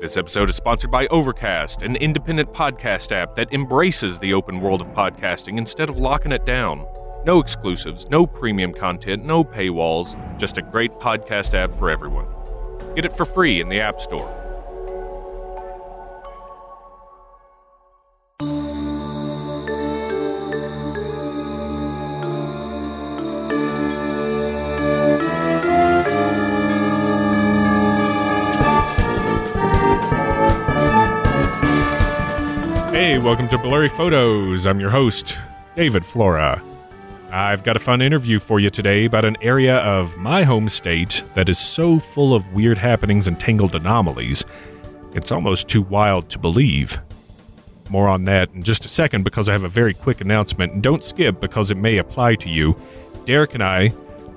This episode is sponsored by Overcast, an independent podcast app that embraces the open world of podcasting instead of locking it down. No exclusives, no premium content, no paywalls, just a great podcast app for everyone. Get it for free in the App Store. Hey, welcome to Blurry Photos. I'm your host, David Flora. I've got a fun interview for you today about an area of my home state that is so full of weird happenings and tangled anomalies, it's almost too wild to believe. More on that in just a second because I have a very quick announcement, and don't skip because it may apply to you. Derek and I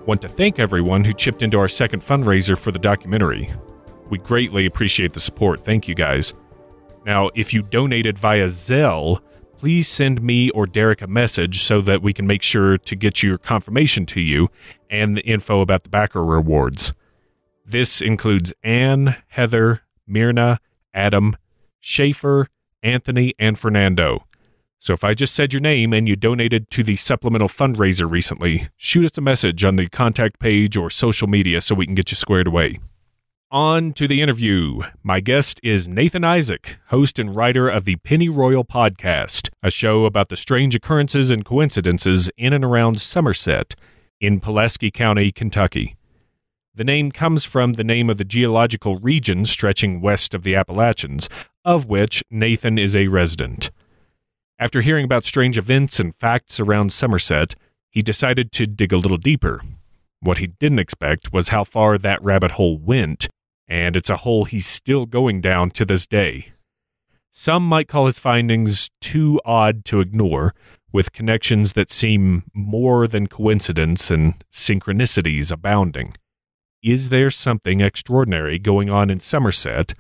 want to thank everyone who chipped into our second fundraiser for the documentary. We greatly appreciate the support. Thank you guys. Now, if you donated via Zelle, please send me or Derek a message so that we can make sure to get your confirmation to you and the info about the backer rewards. This includes Anne, Heather, Myrna, Adam, Schaefer, Anthony, and Fernando. So if I just said your name and you donated to the supplemental fundraiser recently, shoot us a message on the contact page or social media so we can get you squared away. On to the interview. My guest is Nathan Isaac, host and writer of the Penny Royal Podcast, a show about the strange occurrences and coincidences in and around Somerset in Pulaski County, Kentucky. The name comes from the name of the geological region stretching west of the Appalachians, of which Nathan is a resident. After hearing about strange events and facts around Somerset, he decided to dig a little deeper. What he didn't expect was how far that rabbit hole went and it's a hole he's still going down to this day. Some might call his findings too odd to ignore, with connections that seem more than coincidence and synchronicities abounding. Is there something extraordinary going on in Somerset,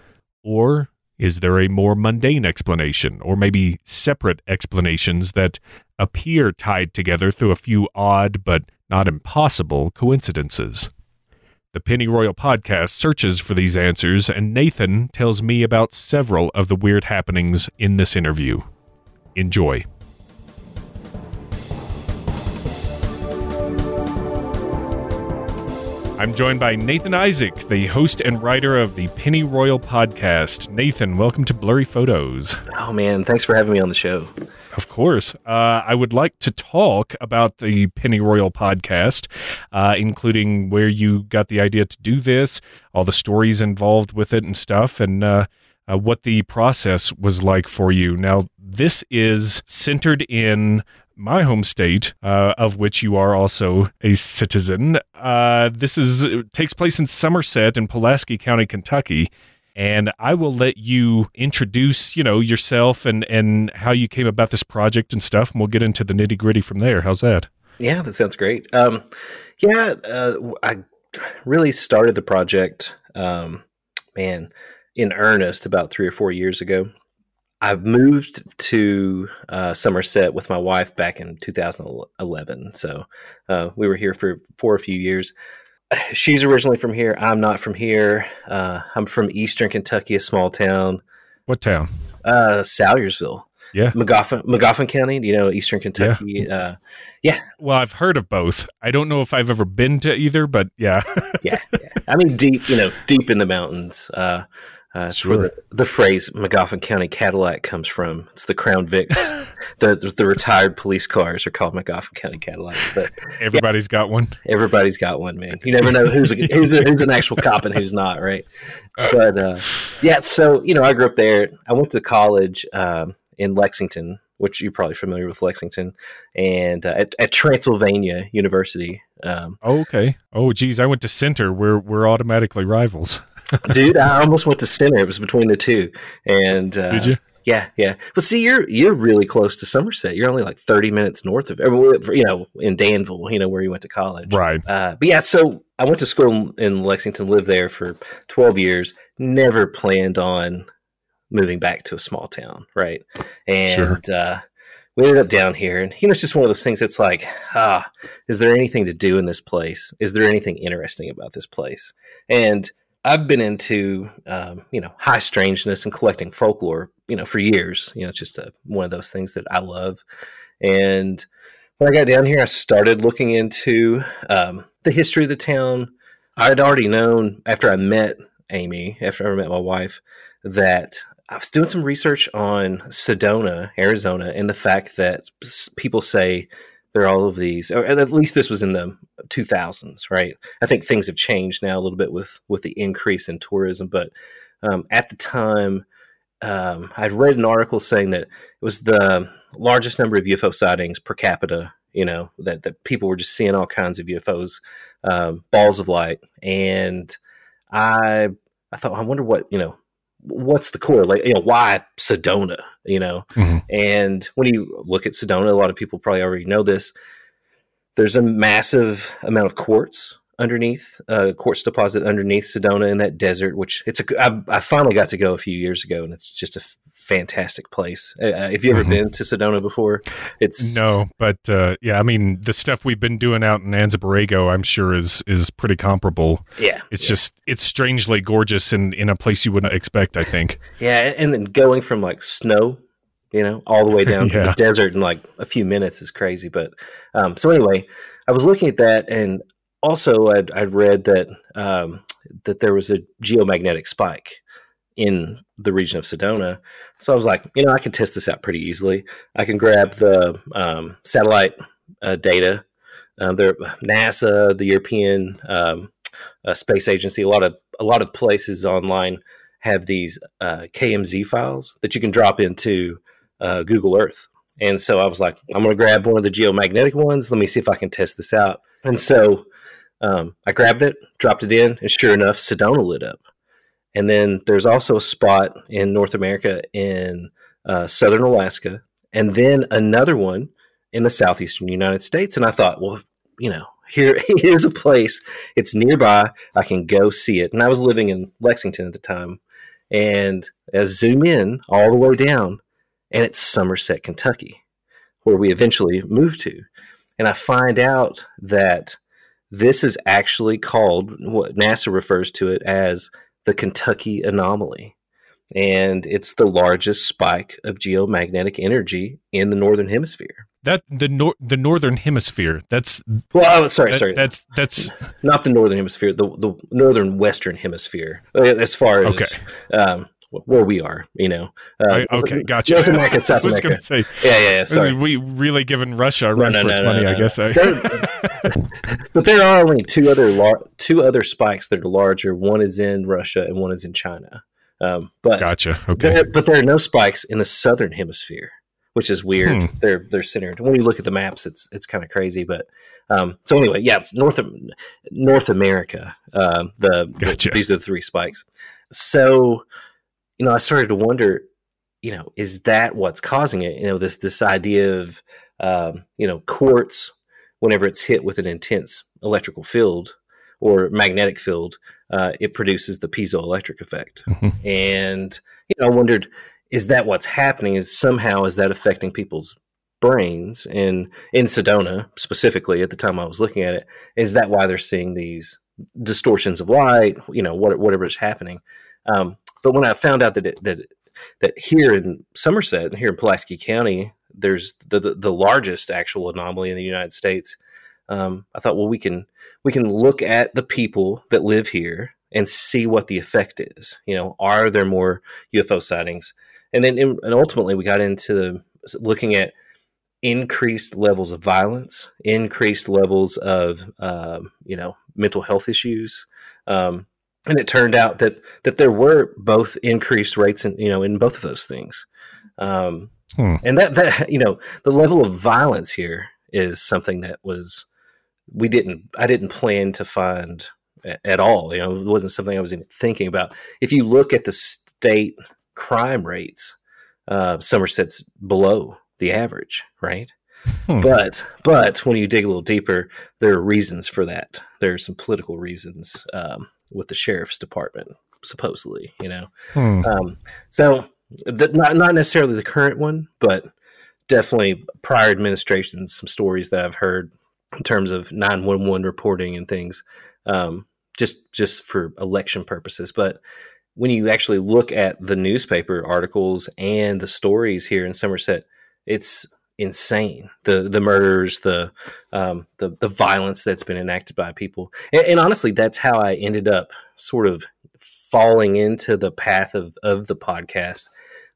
or is there a more mundane explanation, or maybe separate explanations that appear tied together through a few odd but not impossible coincidences? The Penny Royal podcast searches for these answers, and Nathan tells me about several of the weird happenings in this interview. Enjoy. I'm joined by Nathan Isaac, the host and writer of the Penny Royal podcast. Nathan, welcome to Blurry Photos. Oh, man. Thanks for having me on the show. Of course. Uh, I would like to talk about the Penny Royal podcast, uh, including where you got the idea to do this, all the stories involved with it and stuff, and uh, uh what the process was like for you. Now, this is centered in my home state, uh, of which you are also a citizen. Uh, this is takes place in Somerset in Pulaski County, Kentucky. And I will let you introduce, you know, yourself and and how you came about this project and stuff, and we'll get into the nitty gritty from there. How's that? Yeah, that sounds great. Um, yeah, uh, I really started the project, um, man, in earnest about three or four years ago. I moved to uh, Somerset with my wife back in 2011. So uh, we were here for for a few years. She's originally from here. I'm not from here. Uh, I'm from Eastern Kentucky, a small town. What town? Uh, Salyersville. Yeah, Magoffin, Magoffin County. You know, Eastern Kentucky. Yeah. Uh, yeah. Well, I've heard of both. I don't know if I've ever been to either, but yeah. yeah, yeah. I mean, deep, you know, deep in the mountains. Uh, uh, sure. where the, the, phrase Magoffin County Cadillac comes from. It's the Crown Vics. the, the, the retired police cars are called Magoffin County Cadillacs. But everybody's yeah, got one. Everybody's got one, man. You never know who's a, who's, a, who's an actual cop and who's not, right? But uh, yeah, so you know, I grew up there. I went to college um, in Lexington, which you're probably familiar with Lexington, and uh, at, at, Transylvania University. Um, oh, okay. Oh, geez, I went to Centre. We're we're automatically rivals. Dude. I almost went to Centre. It was between the two. And uh, did you? Yeah, yeah. Well, see, you're you're really close to Somerset. You're only like 30 minutes north of, you know, in Danville, you know, where you went to college. Right. Uh, but yeah, so I went to school in Lexington, lived there for 12 years. Never planned on moving back to a small town, right? And sure. uh, we ended up down here, and you know, it's just one of those things. That's like, ah, is there anything to do in this place? Is there anything interesting about this place? And I've been into um, you know high strangeness and collecting folklore you know for years. You know, it's just a, one of those things that I love. And when I got down here, I started looking into um, the history of the town. I had already known after I met Amy, after I met my wife, that I was doing some research on Sedona, Arizona, and the fact that people say there are all of these, or at least this was in the 2000s, right? I think things have changed now a little bit with with the increase in tourism, but um, at the time, um, I'd read an article saying that it was the largest number of UFO sightings per capita. You know that that people were just seeing all kinds of UFOs, um, balls of light, and I I thought I wonder what you know what's the core? Like you know why sedona you know? Mm-hmm. and when you look at sedona a lot of people probably already know this. There's a massive amount of quartz underneath uh, quartz deposit underneath sedona in that desert which it's a I, I finally got to go a few years ago and it's just a fantastic place. Uh, uh, have you ever mm-hmm. been to Sedona before? It's no, but uh, yeah, I mean the stuff we've been doing out in Anza-Borrego, I'm sure is is pretty comparable. Yeah, it's yeah. just it's strangely gorgeous in in a place you wouldn't expect. I think. Yeah, and then going from like snow, you know, all the way down yeah. to the desert in like a few minutes is crazy. But um, so anyway, I was looking at that, and also I'd, I'd read that um, that there was a geomagnetic spike in the region of Sedona. So I was like, you know, I can test this out pretty easily. I can grab the um, satellite uh, data. Um, there, NASA, the European um, uh, Space Agency, a lot of a lot of places online have these uh, KMZ files that you can drop into uh, Google Earth. And so I was like, I'm going to grab one of the geomagnetic ones. Let me see if I can test this out. And so um, I grabbed it, dropped it in, and sure enough, Sedona lit up. And then there's also a spot in North America in uh, southern Alaska, and then another one in the southeastern United States. And I thought, well, you know, here here's a place. It's nearby. I can go see it. And I was living in Lexington at the time, and I zoom in all the way down, and it's Somerset, Kentucky, where we eventually moved to. And I find out that this is actually called what NASA refers to it as the Kentucky anomaly. And it's the largest spike of geomagnetic energy in the northern hemisphere. That the nor- the northern hemisphere. That's well. Oh, sorry, that, sorry. That's that's not the northern hemisphere. The the northern western hemisphere. Uh, as far as okay. Um, where we are, you know. Uh, okay, gotcha. North America, South America. I was say, yeah, yeah, yeah. Sorry, we really giving Russia a run no, no, for its no, money, I guess. but there are only two other lar- two other spikes that are larger. One is in Russia and one is in China. Um, but gotcha. Okay, there, but there are no spikes in the southern hemisphere, which is weird. Hmm. They're they're centered. When you look at the maps, it's it's kind of crazy. But um, so anyway, yeah, it's North North America. Uh, the, gotcha. the these are the three spikes. So you know, I started to wonder, you know, is that what's causing it? You know, this this idea of um, you know quartz whenever it's hit with an intense electrical field or magnetic field, uh, it produces the piezoelectric effect. Mm-hmm. And you know, I wondered, is that what's happening? Is somehow is that affecting people's brains? And in Sedona specifically, at the time I was looking at it, is that why they're seeing these distortions of light? You know, what, whatever is happening. Um, but when I found out that it, that that here in Somerset, here in Pulaski County, there's the, the, the largest actual anomaly in the United States. um, I thought, well, we can we can look at the people that live here and see what the effect is. You know, are there more UFO sightings? And then, and ultimately, we got into looking at increased levels of violence, increased levels of um, you know mental health issues, um, and it turned out that that there were both increased rates in you know in both of those things, um, hmm. and that that you know the level of violence here is something that was we didn't I didn't plan to find at all. You know, it wasn't something I was even thinking about. If you look at the state crime rates, uh, Somerset's below the average, right? Hmm. But but when you dig a little deeper, there are reasons for that. There are some political reasons um, with the sheriff's department, supposedly. You know, hmm. um, so the, not not necessarily the current one, but definitely prior administrations. Some stories that I've heard in terms of nine one one reporting and things, um, just just for election purposes. But when you actually look at the newspaper articles and the stories here in Somerset, it's insane. The the murders, the um, the the violence that's been enacted by people, and, and, honestly, that's how I ended up sort of falling into the path of of the podcast.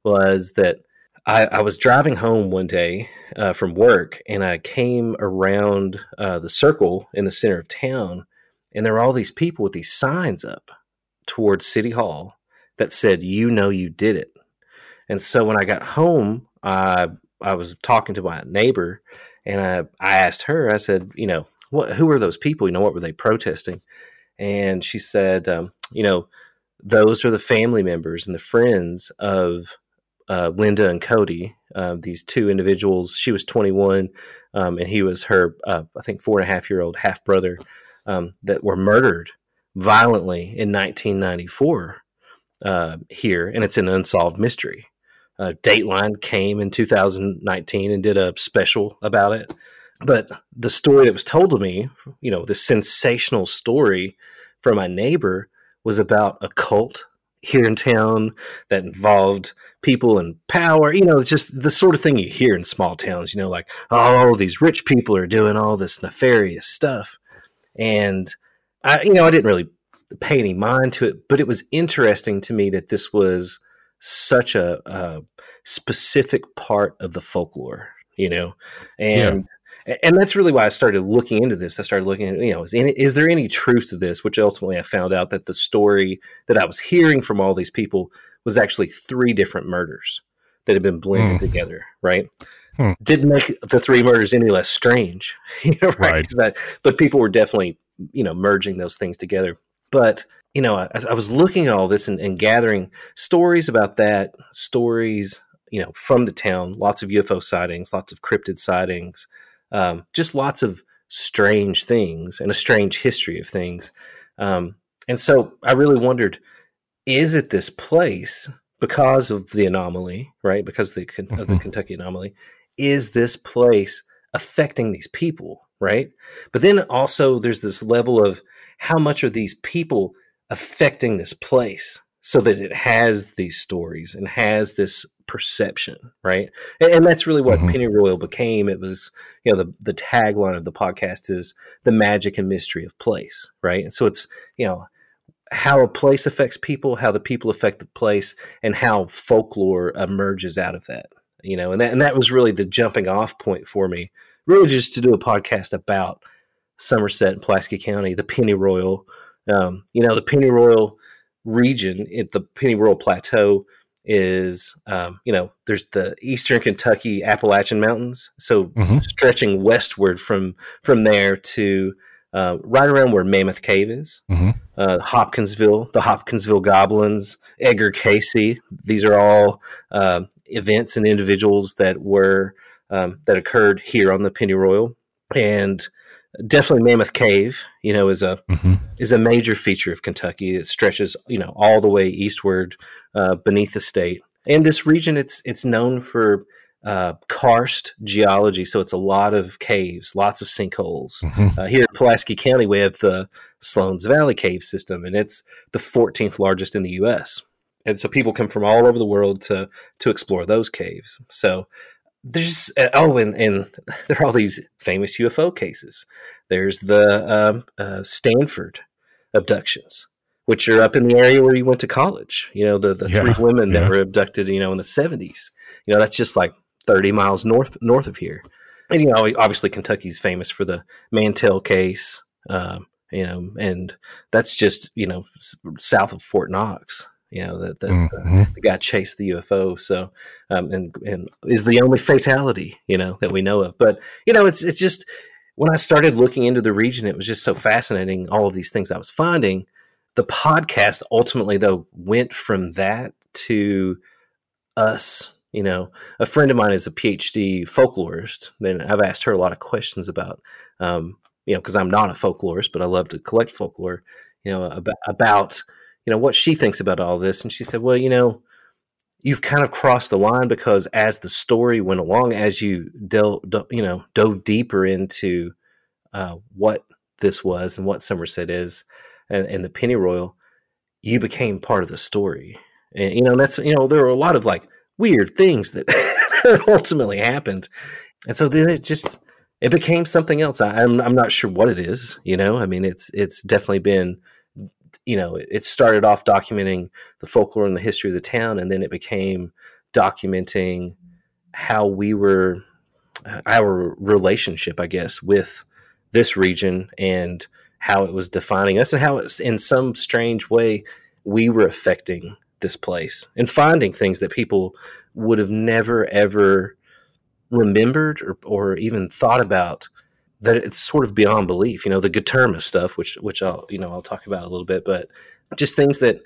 Was that I, I was driving home one day uh, from work, and I came around uh, the circle in the center of town, and there were all these people with these signs up towards City Hall that said, "You know, you did it." And so when I got home, I I was talking to my neighbor, and I I asked her. I said, you know, what who are those people? You know, what were they protesting? And she said, um, you know, those are the family members and the friends of uh, Linda and Cody. Uh, these two individuals. She was 21, um, and he was her, uh, I think, four and a half year old half brother um, that were murdered violently in 1994 uh, here, and it's an unsolved mystery. Uh, Dateline came in 2019 and did a special about it. But the story that was told to me, you know, the sensational story from my neighbor was about a cult here in town that involved people in power. You know, just the sort of thing you hear in small towns, you know, like, oh, these rich people are doing all this nefarious stuff. And I, you know, I didn't really pay any mind to it, but it was interesting to me that this was such a, a specific part of the folklore, you know, and. Yeah. And that's really why I started looking into this. I started looking at, you know, is, any, is there any truth to this? Which ultimately I found out that the story that I was hearing from all these people was actually three different murders that had been blended mm. together, right? Hmm. Didn't make the three murders any less strange, you know, right? right. But, but people were definitely, you know, merging those things together. But you know, I, I was looking at all this and, and, gathering stories about that, stories, you know, from the town, lots of UFO sightings, lots of cryptid sightings, um, just lots of strange things and a strange history of things. Um, and so I really wondered, is it this place because of the anomaly, right? Because of the, mm-hmm. of the Kentucky anomaly, is this place affecting these people, right? But then also there's this level of how much are these people affecting this place so that it has these stories and has this perception, right? And, and that's really what mm-hmm. Pennyroyal became. It was, you know, the the tagline of the podcast is the magic and mystery of place, right? And so it's, you know, how a place affects people, how the people affect the place, and how folklore emerges out of that. You know, and that and that was really the jumping off point for me, really just to do a podcast about Somerset and Pulaski County, the Pennyroyal um, you know, the Pennyroyal region, at the Pennyroyal Plateau is, um, you know, there's the Eastern Kentucky Appalachian Mountains, so mm-hmm. stretching westward from from there to uh, right around where Mammoth Cave is, mm-hmm. uh, Hopkinsville, the Hopkinsville Goblins, Edgar Cayce These are all uh, events and individuals that were um, that occurred here on the Pennyroyal, and definitely Mammoth Cave, you know, is a mm-hmm. is a major feature of Kentucky. It stretches, you know, all the way eastward uh, beneath the state. And this region, it's it's known for uh, karst geology, so it's a lot of caves, lots of sinkholes. Mm-hmm. Uh, here in Pulaski County, we have the Sloan's Valley Cave System, and it's the 14th largest in the U.S. And so people come from all over the world to to explore those caves. So there's oh, and, and there are all these famous UFO cases. There's the um, uh, Stanford abductions, which are up in the area where you went to college. You know, the the Yeah, three women yeah. that were abducted. You know, in the seventies. You know, that's just like thirty miles north north of here. And you know, obviously Kentucky's famous for the Mantell case. Um, you know, and that's just you know south of Fort Knox. You know that that Mhm. the guy chased the UFO. So, um, and and is the only fatality you know that we know of. But you know, it's it's just when I started looking into the region, it was just so fascinating. All of these things I was finding. The podcast ultimately, though, went from that to us. You know, a friend of mine is a PhD folklorist. and I've asked her a lot of questions about, um, you know, because I'm not a folklorist, but I love to collect folklore. You know, about, about you know what she thinks about all this, and she said, well, you know, you've kind of crossed the line because as the story went along, as you del, you know, dove deeper into uh, what this was and what Somerset is, and, and the pennyroyal, you became part of the story. And you know, that's you know, there were a lot of like weird things that ultimately happened, and so then it just it became something else. I, I'm I'm not sure what it is. You know, I mean, it's it's definitely been you know, it started off documenting the folklore and the history of the town, and then it became documenting how we were, our relationship, I guess, with this region and how it was defining us, and how it's in some strange way we were affecting this place and finding things that people would have never ever remembered or, or even thought about that it's sort of beyond belief. You know, the Guterma stuff, which which I'll you know I'll talk about a little bit, but just things that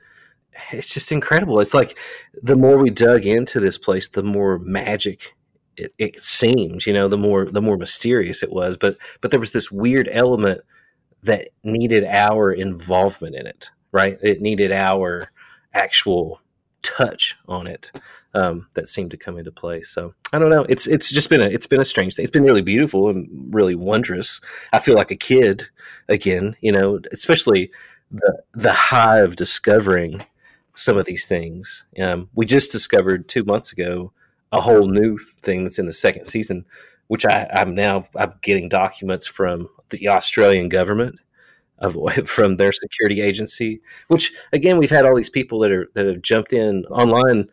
it's just incredible. It's like the more we dug into this place, the more magic it, it seemed. You know, the more the more mysterious it was. But but there was this weird element that needed our involvement in it. Right? It needed our actual touch on it um, that seemed to come into play. So I don't know. It's it's just been a it's been a strange thing. It's been really beautiful and really wondrous. I feel like a kid again. You know, especially the the high of discovering some of these things. Um, we just discovered two months ago a whole new thing that's in the second season, which I, I'm now I'm getting documents from the Australian government of from their security agency. Which again, we've had all these people that are that have jumped in online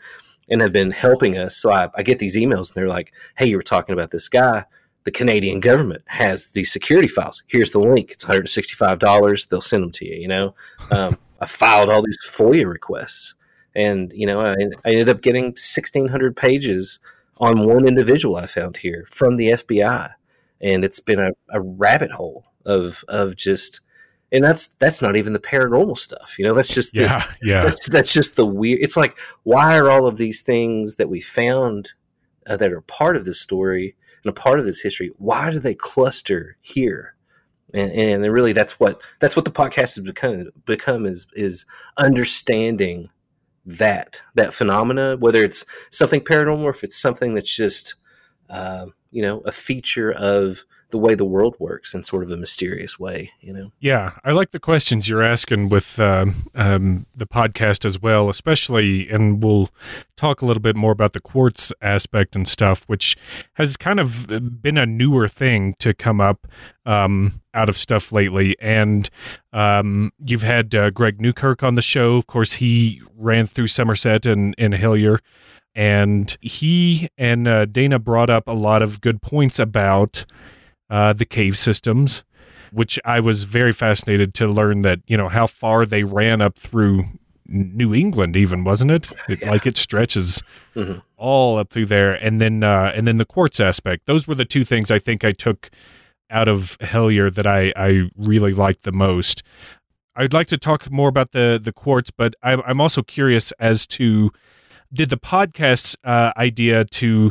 and have been helping us. So I, I get these emails and they're like, "Hey, you were talking about this guy. The Canadian government has these security files. Here's the link. It's 165 dollars. They'll send them to you. You know." Um, I filed all these FOIA requests, and you know, I, I ended up getting 1,600 pages on one individual I found here from the FBI, and it's been a, a rabbit hole of of just. And that's that's not even the paranormal stuff, you know. That's just this Yeah, yeah. that's that's just the weird. It's like why are all of these things that we found uh, that are part of this story and a part of this history? Why do they cluster here? And, and really, that's what that's what the podcast has become. Become is is understanding that that phenomena, whether it's something paranormal or if it's something that's just uh, you know a feature of the way the world works in sort of a mysterious way. You know. Yeah, I like the questions you're asking with um, um, the podcast as well, especially, and we'll talk a little bit more about the quartz aspect and stuff, which has kind of been a newer thing to come up um, out of stuff lately. And um, you've had uh, Greg Newkirk on the show. Of course, he ran through Somerset and, and Hellier. And he and uh, Dana brought up a lot of good points about uh, the cave systems which I was very fascinated to learn that you know how far they ran up through New England, even wasn't it? it Yeah. Like it stretches Mhm. all up through there, and then uh, and then the quartz aspect. Those were the two things I think I took out of Hellier that I I really liked the most. I'd like to talk more about the the quartz, but I'm I'm also curious as to did the podcast uh, idea to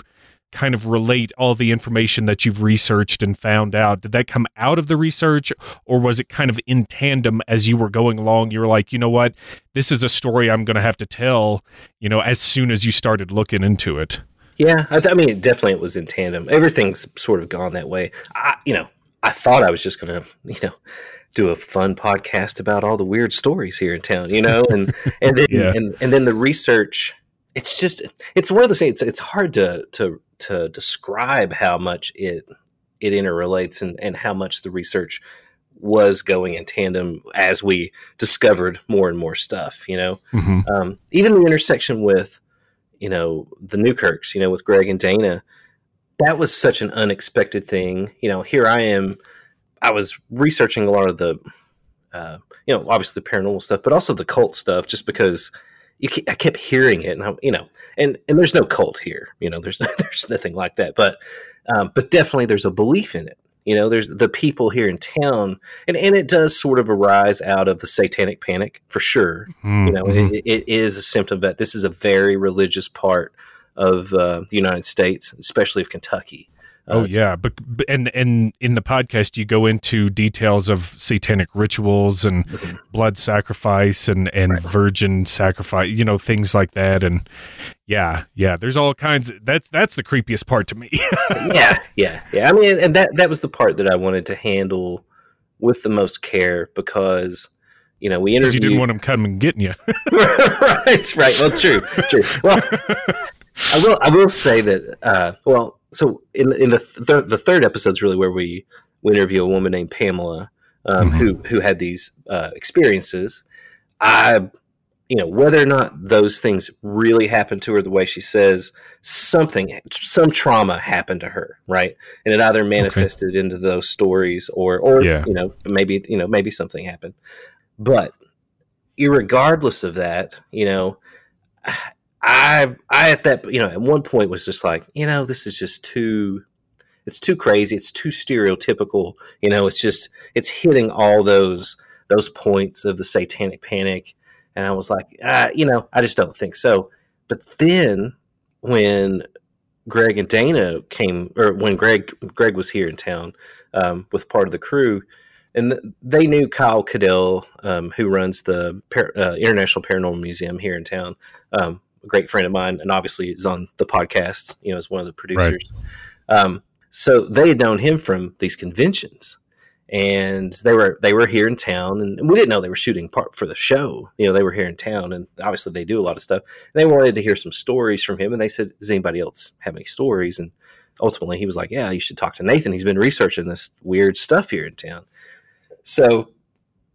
kind of relate all the information that you've researched and found out did that come out of the research or was it kind of in tandem as you were going along you were like you know what this is a story i'm going to have to tell you know as soon as you started looking into it Yeah, I, th- I mean, definitely it was in tandem. Everything's sort of gone that way. I, you know, I thought I was just going to, you know, do a fun podcast about all the weird stories here in town, you know, and and then Yeah. and, and then the research. It's just it's one of those things. It's, it's hard to to to describe how much it it interrelates and, and how much the research was going in tandem as we discovered more and more stuff. You know, mm-hmm. um, even the intersection with you know the Newkirks, you know, with Greg and Dana, that was such an unexpected thing. You know, here I am. I was researching a lot of the, uh, you know, obviously the paranormal stuff, but also the cult stuff, just because you, I kept hearing it, and I, you know, and and there's no cult here. You know, there's there's nothing like that, but um, but definitely there's a belief in it. You know, there's the people here in town, and, and it does sort of arise out of the satanic panic for sure. Mm-hmm. You know, it, it is a symptom that this is a very religious part of uh, the United States, especially of Kentucky. Uh, oh yeah, but, and and in the podcast you go into details of satanic rituals and blood sacrifice and and right. virgin sacrifice, you know, things like that and yeah, yeah, there's all kinds of, that's that's the creepiest part to me. yeah, yeah. Yeah. I mean and that that was the part that I wanted to handle with the most care because you know, we interviewed. You didn't want them coming getting you. right, right. Well, true, true. Well, I will. I will say that. Uh, well, so in in the th- the third episode is really where we we interview a woman named Pamela um, mm-hmm. who who had these uh, experiences. I, you know, whether or not those things really happened to her the way she says, something, some trauma happened to her, right? And it either manifested okay. into those stories or, or yeah. you know, maybe you know, maybe something happened. But, regardless of that, you know, I I at that you know at one point was just like you know this is just too it's too crazy. It's too stereotypical. You know it's just it's hitting all those those points of the satanic panic. And I was like ah, you know I just don't think so. But then when Greg and Dana came or when Greg Greg was here in town um, with part of the crew and they knew Kyle Cadell, um, who runs the Par- uh, International Paranormal Museum here in town. Um, a great friend of mine, and obviously is on the podcast. You know, as one of the producers. Right. Um, so they had known him from these conventions, and they were they were here in town, and we didn't know they were shooting part for the show. You know, they were here in town, and obviously they do a lot of stuff. And they wanted to hear some stories from him, and they said, "Does anybody else have any stories?" And ultimately, he was like, "Yeah, you should talk to Nathan. He's been researching this weird stuff here in town." So,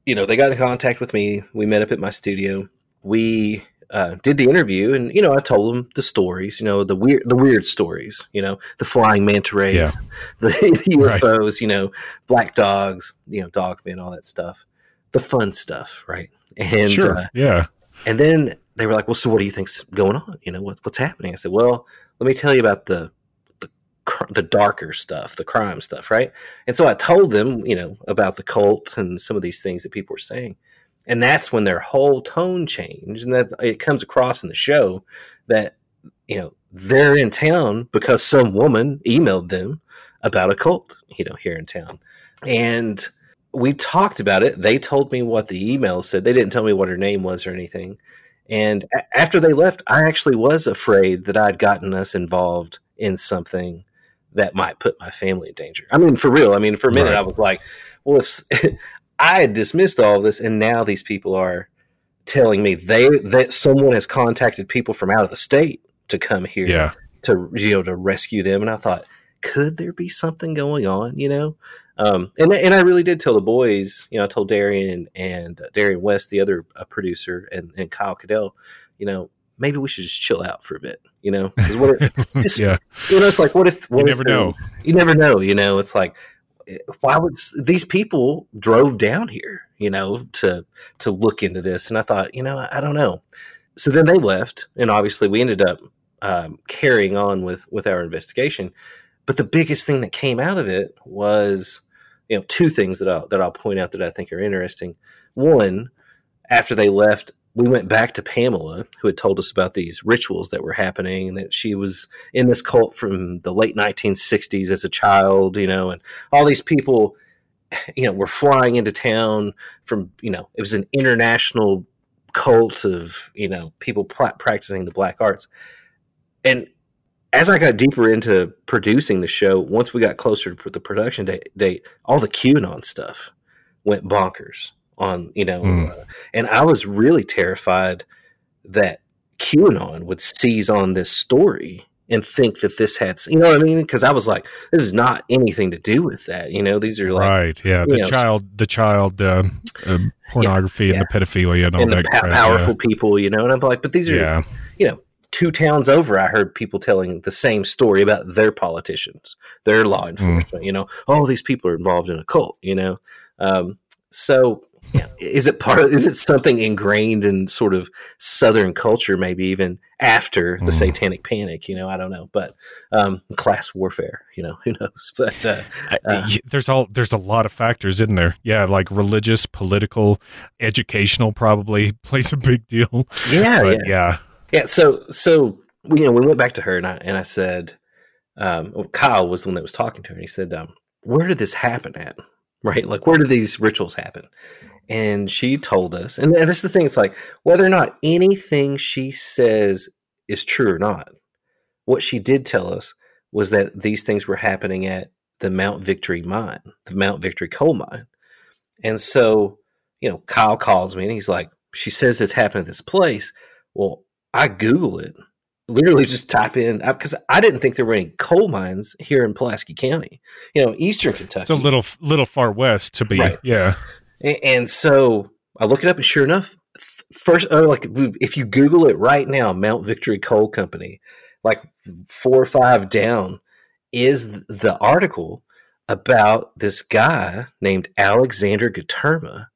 you know, they got in contact with me. We met up at my studio. We uh, did the interview, and you know, I told them the stories. You know, the weird, the weird stories. You know, the flying manta rays, yeah. the, the, UFOs. Right. You know, black dogs. You know, dog men, all that stuff. The fun stuff, right? And sure, uh, yeah. And then they were like, "Well, so what do you think's going on? You know, what, what's happening?" I said, "Well, let me tell you about the the the darker stuff, the crime stuff, right?" And so I told them, you know, about the cult and some of these things that people were saying and that's when their whole tone changed and that it comes across in the show that you know they're in town because some woman emailed them about a cult you know here in town. And we talked about it. They told me what the email said. They didn't tell me what her name was or anything. And a- after they left i actually was afraid that i'd gotten us involved in something that might put my family in danger. I mean for real. I mean for a minute right. i was like well if I had dismissed all of this, and now these people are telling me they that someone has contacted people from out of the state to come here yeah. to you know to rescue them. And I thought, could there be something going on? You know, um, and and I really did tell the boys. You know, I told Darian and, and uh, Darian West, the other uh, producer, and, and Kyle Cadell. You know, maybe we should just chill out for a bit. You know, what if, just, yeah. You know, it's like what if what you if never know. You never know. You know, it's like why would these people drove down here, you know, to to look into this? And I thought, you know, I, don't know. So then they left, and obviously we ended up um, carrying on with with our investigation. But the biggest thing that came out of it was, you know, two things that I'll that I'll point out that I think are interesting. One, after they left, we went back to Pamela, who had told us about these rituals that were happening, and that she was in this cult from the late 1960s as a child, you know, and all these people, you know, were flying into town from, you know, it was an international cult of, you know, people practicing the black arts. And as I got deeper into producing the show, once we got closer to the production date, date all the QAnon stuff went bonkers on you know mm. uh, and i was really terrified that qanon would seize on this story and think that this had, you know what I mean? Because I was like, this is not anything to do with that. You know, these are like, right, yeah, the know, child, the child uh, uh, pornography yeah, and the pedophilia and all and that. crap, powerful yeah. people, you know. And I'm like, but these are, Yeah. you know, two towns over. I heard people telling the same story about their politicians, their law Mm. enforcement. You know, oh, these people are involved in a cult. You know, um, so. Yeah, Is it part of, is it something ingrained in sort of Southern culture, maybe even after the Mm. satanic panic? You know, I don't know, but um, class warfare, you know, who knows? But uh, Uh, there's all there's a lot of factors in there. Yeah, like religious, political, educational probably plays a big deal. yeah, But yeah. yeah, Yeah, so so we, you know we went back to her and I and I said, um, well, Kyle was the one that was talking to her and he said, um, where did this happen at? Right, like where did these rituals happen? And she told us, and that's the thing. It's like whether or not anything she says is true or not. What she did tell us was that these things were happening at the Mount Victory mine, the Mount Victory coal mine. And so, you know, Kyle calls me and he's like, she says it's happened at this place. Well, I Google it, literally just type in because I didn't think there were any coal mines here in Pulaski County, you know, Eastern Kentucky. it's a little little far west to be. Right. Yeah, And so I look it up, and sure enough, first, oh, like if you Google it right now, Mount Victory Coal Company, like four or five down, is the article about this guy named Alexander Guterma,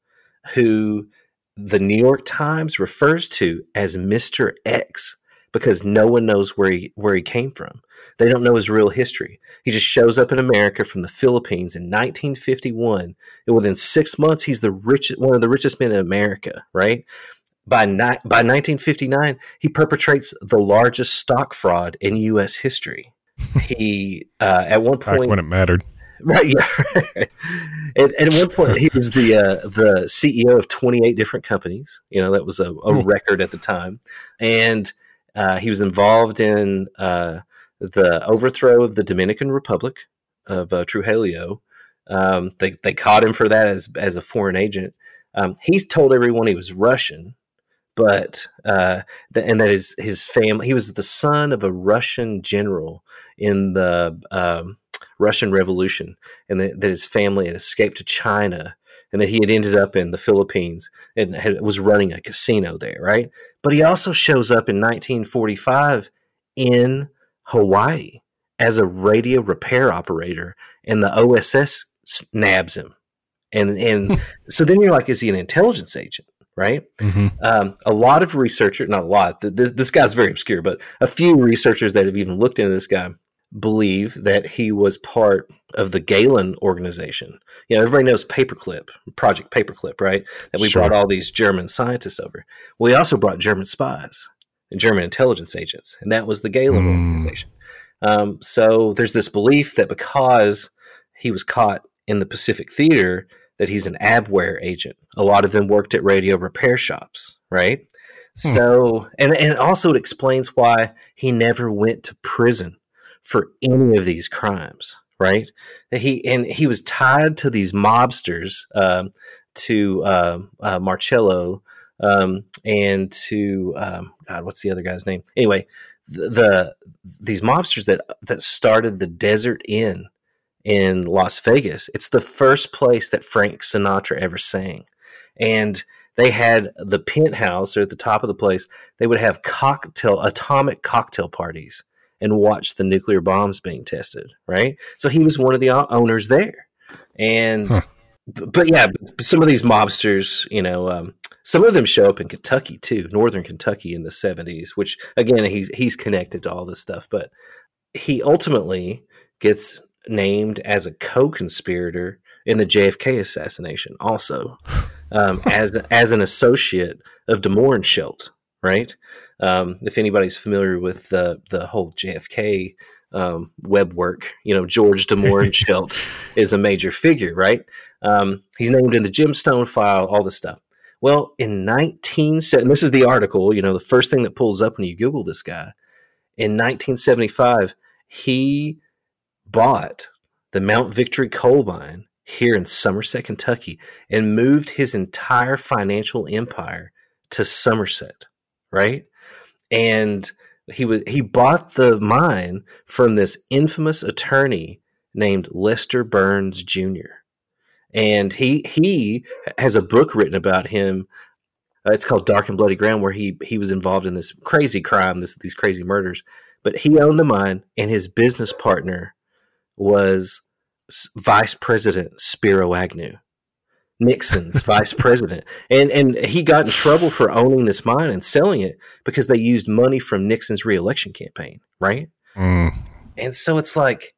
who the New York Times refers to as Mister X because no one knows where he where he came from. They don't know his real history. He just shows up in America from the Philippines in 1951 and within six months, he's the richest, one of the richest men in America. Right by ni- by 1959, he perpetrates the largest stock fraud in U.S. history. He uh, at one back point, when it mattered. right? Yeah, right. And, and at one point, he was the uh, the CEO of 28 different companies. You know, that was a, a Hmm. record at the time, and uh, he was involved in uh, the overthrow of the Dominican Republic of uh, Trujillo. Um, they they caught him for that as as a foreign agent. Um, he's told everyone he was Russian, but uh, th- and that his his family. He was the son of a Russian general in the um, Russian Revolution, and that, that his family had escaped to China, and that he had ended up in the Philippines and had, was running a casino there, right? But he also shows up in 1945 in Hawaii as a radio repair operator, and the OSS nabs him, and and so then you're like, is he an intelligence agent, right? hmm um, a lot of researchers, not a lot, th- this, this guy's very obscure, but a few researchers that have even looked into this guy believe that he was part of the Gehlen organization. You know, everybody knows Paperclip, Project Paperclip, right? That we Sure. brought all these German scientists over. We also brought German spies and German intelligence agents, and that was the Gehlen Hmm. organization. Um, so there's this belief that because he was caught in the Pacific Theater, that he's an Abwehr agent. A lot of them worked at radio repair shops, right? Hmm. So, and and also it explains why he never went to prison for any of these crimes, right? He and he was tied to these mobsters, um, to um uh, Marcello, um, and to um, God, what's the other guy's name? Anyway, the, the these mobsters that that started the Desert Inn in Las Vegas. It's the first place that Frank Sinatra ever sang. And they had the penthouse or at the top of the place, they would have cocktail atomic cocktail parties and watch the nuclear bombs being tested, right? So he was one of the owners there. And Huh. but yeah, some of these mobsters, you know, um, some of them show up in Kentucky too, northern Kentucky in the 70s, which again he's he's connected to all this stuff, but he ultimately gets named as a co-conspirator in the JFK assassination, also um, as as an associate of Demore and Mohrenschildt, right? Um, if anybody's familiar with the the whole JFK um, web work, you know George De Mohrenschildt is a major figure, right? Um, he's named in the Gemstone file, all this stuff. Well, in 19, and this is the article, you know, the first thing that pulls up when you Google this guy. In 1975, he bought the Mount Victory coal mine here in Somerset, Kentucky, and moved his entire financial empire to Somerset, right? And he was he bought the mine from this infamous attorney named Lester Burns Jr. And he he has a book written about him. Uh, it's called Dark and Bloody Ground, where he he was involved in this crazy crime, this these crazy murders. But he owned the mine, and his business partner was Vice President Spiro Agnew. Nixon's vice president, and and he got in trouble for owning this mine and selling it because they used money from Nixon's reelection campaign, right? Mm. And so it's like,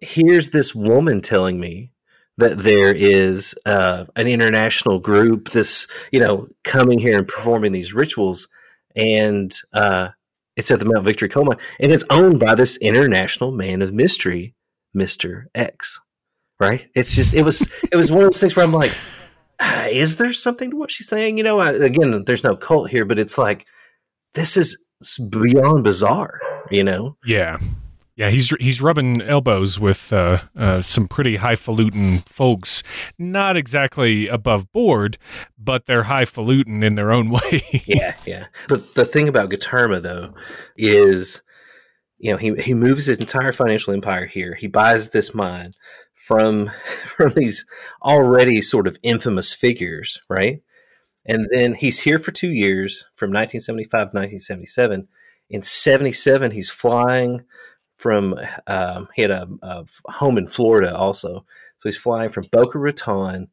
here's this woman telling me that there is uh, an international group, this you know, coming here and performing these rituals, and uh, it's at the Mount Victory coal mine, and it's owned by this international man of mystery, Mister X right? It's just it was it was one of those things where I'm like, ah, is there something to what she's saying? You know, I, again, there's no cult here, but it's like this is beyond bizarre. You know? Yeah. Yeah, he's he's rubbing elbows with uh, uh, some pretty highfalutin folks. Not exactly above board, but they're highfalutin in their own way. yeah, yeah. But the thing about Guterma though is, you know, he he moves his entire financial empire here. He buys this mine from from these already sort of infamous figures, right? And then he's here for two years, from 1975 to 1977. In 77, he's flying from, um, he had a, a, home in Florida also. So he's flying from Boca Raton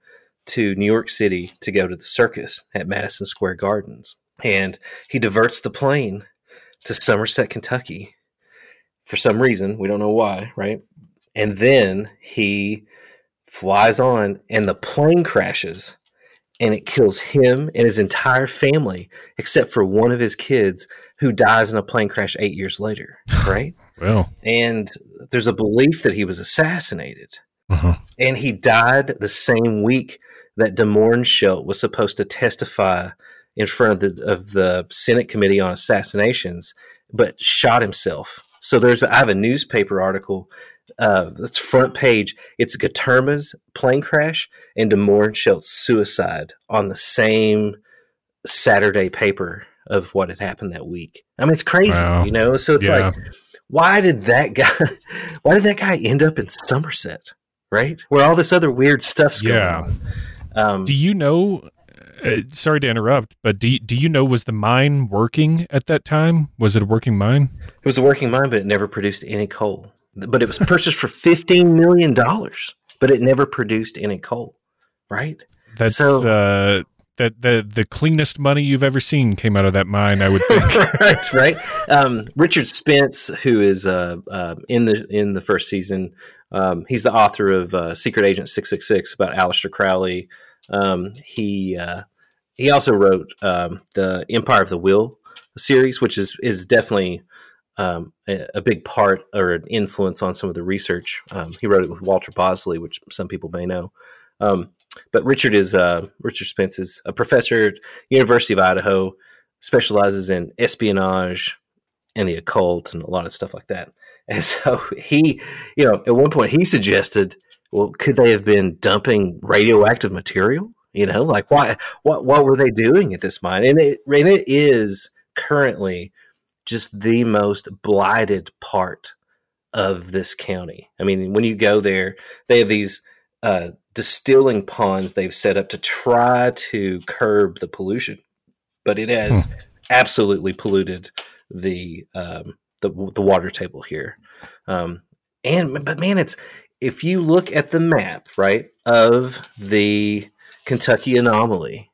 to New York City to go to the circus at Madison Square Gardens. And he diverts the plane to Somerset, Kentucky for some reason. We don't know why, right? And then he flies on, and the plane crashes, and it kills him and his entire family, except for one of his kids who dies in a plane crash eight years later. Right? well, and there's a belief that he was assassinated, uh-huh. and he died the same week that De Mohrenschildt was supposed to testify in front of the of the Senate Committee on Assassinations, but shot himself. So there's I have a newspaper article uh, it's front page. It's Guterma's plane crash and De Mohrenschildt's suicide on the same Saturday paper of what had happened that week. I mean, it's crazy, wow. you know. So it's yeah. like, why did that guy? Why did that guy end up in Somerset? Right, where all this other weird stuff's yeah. going on. Um, do you know? Uh, sorry to interrupt, but do do you know was the mine working at that time? Was it a working mine? It was a working mine, but it never produced any coal but it was purchased for fifteen million dollars, but it never produced any coal. Right. That's so, uh, that the the cleanest money you've ever seen came out of that mine. I would think. right. Right. Um, Richard Spence, who is uh, uh, in the in the first season, um, he's the author of uh, Secret Agent Six Six Six about Aleister Crowley. Um, he uh, he also wrote um, the Empire of the Will series, which is is definitely um, a, big part or an influence on some of the research. Um, he wrote it with Walter Bosley, which some people may know. Um, but Richard is uh, Richard Spence is a professor at University of Idaho, specializes in espionage and the occult and a lot of stuff like that. And so he, you know, at one point he suggested, well, could they have been dumping radioactive material? You know, like why, what, what were they doing at this mine? And it, and it is currently just the most blighted part of this county. I mean, when you go there, they have these uh, distilling ponds they've set up to try to curb the pollution, but it has hmm. absolutely polluted the, um, the the water table here. Um, and but man, it's if you look at the map right of the Kentucky anomaly,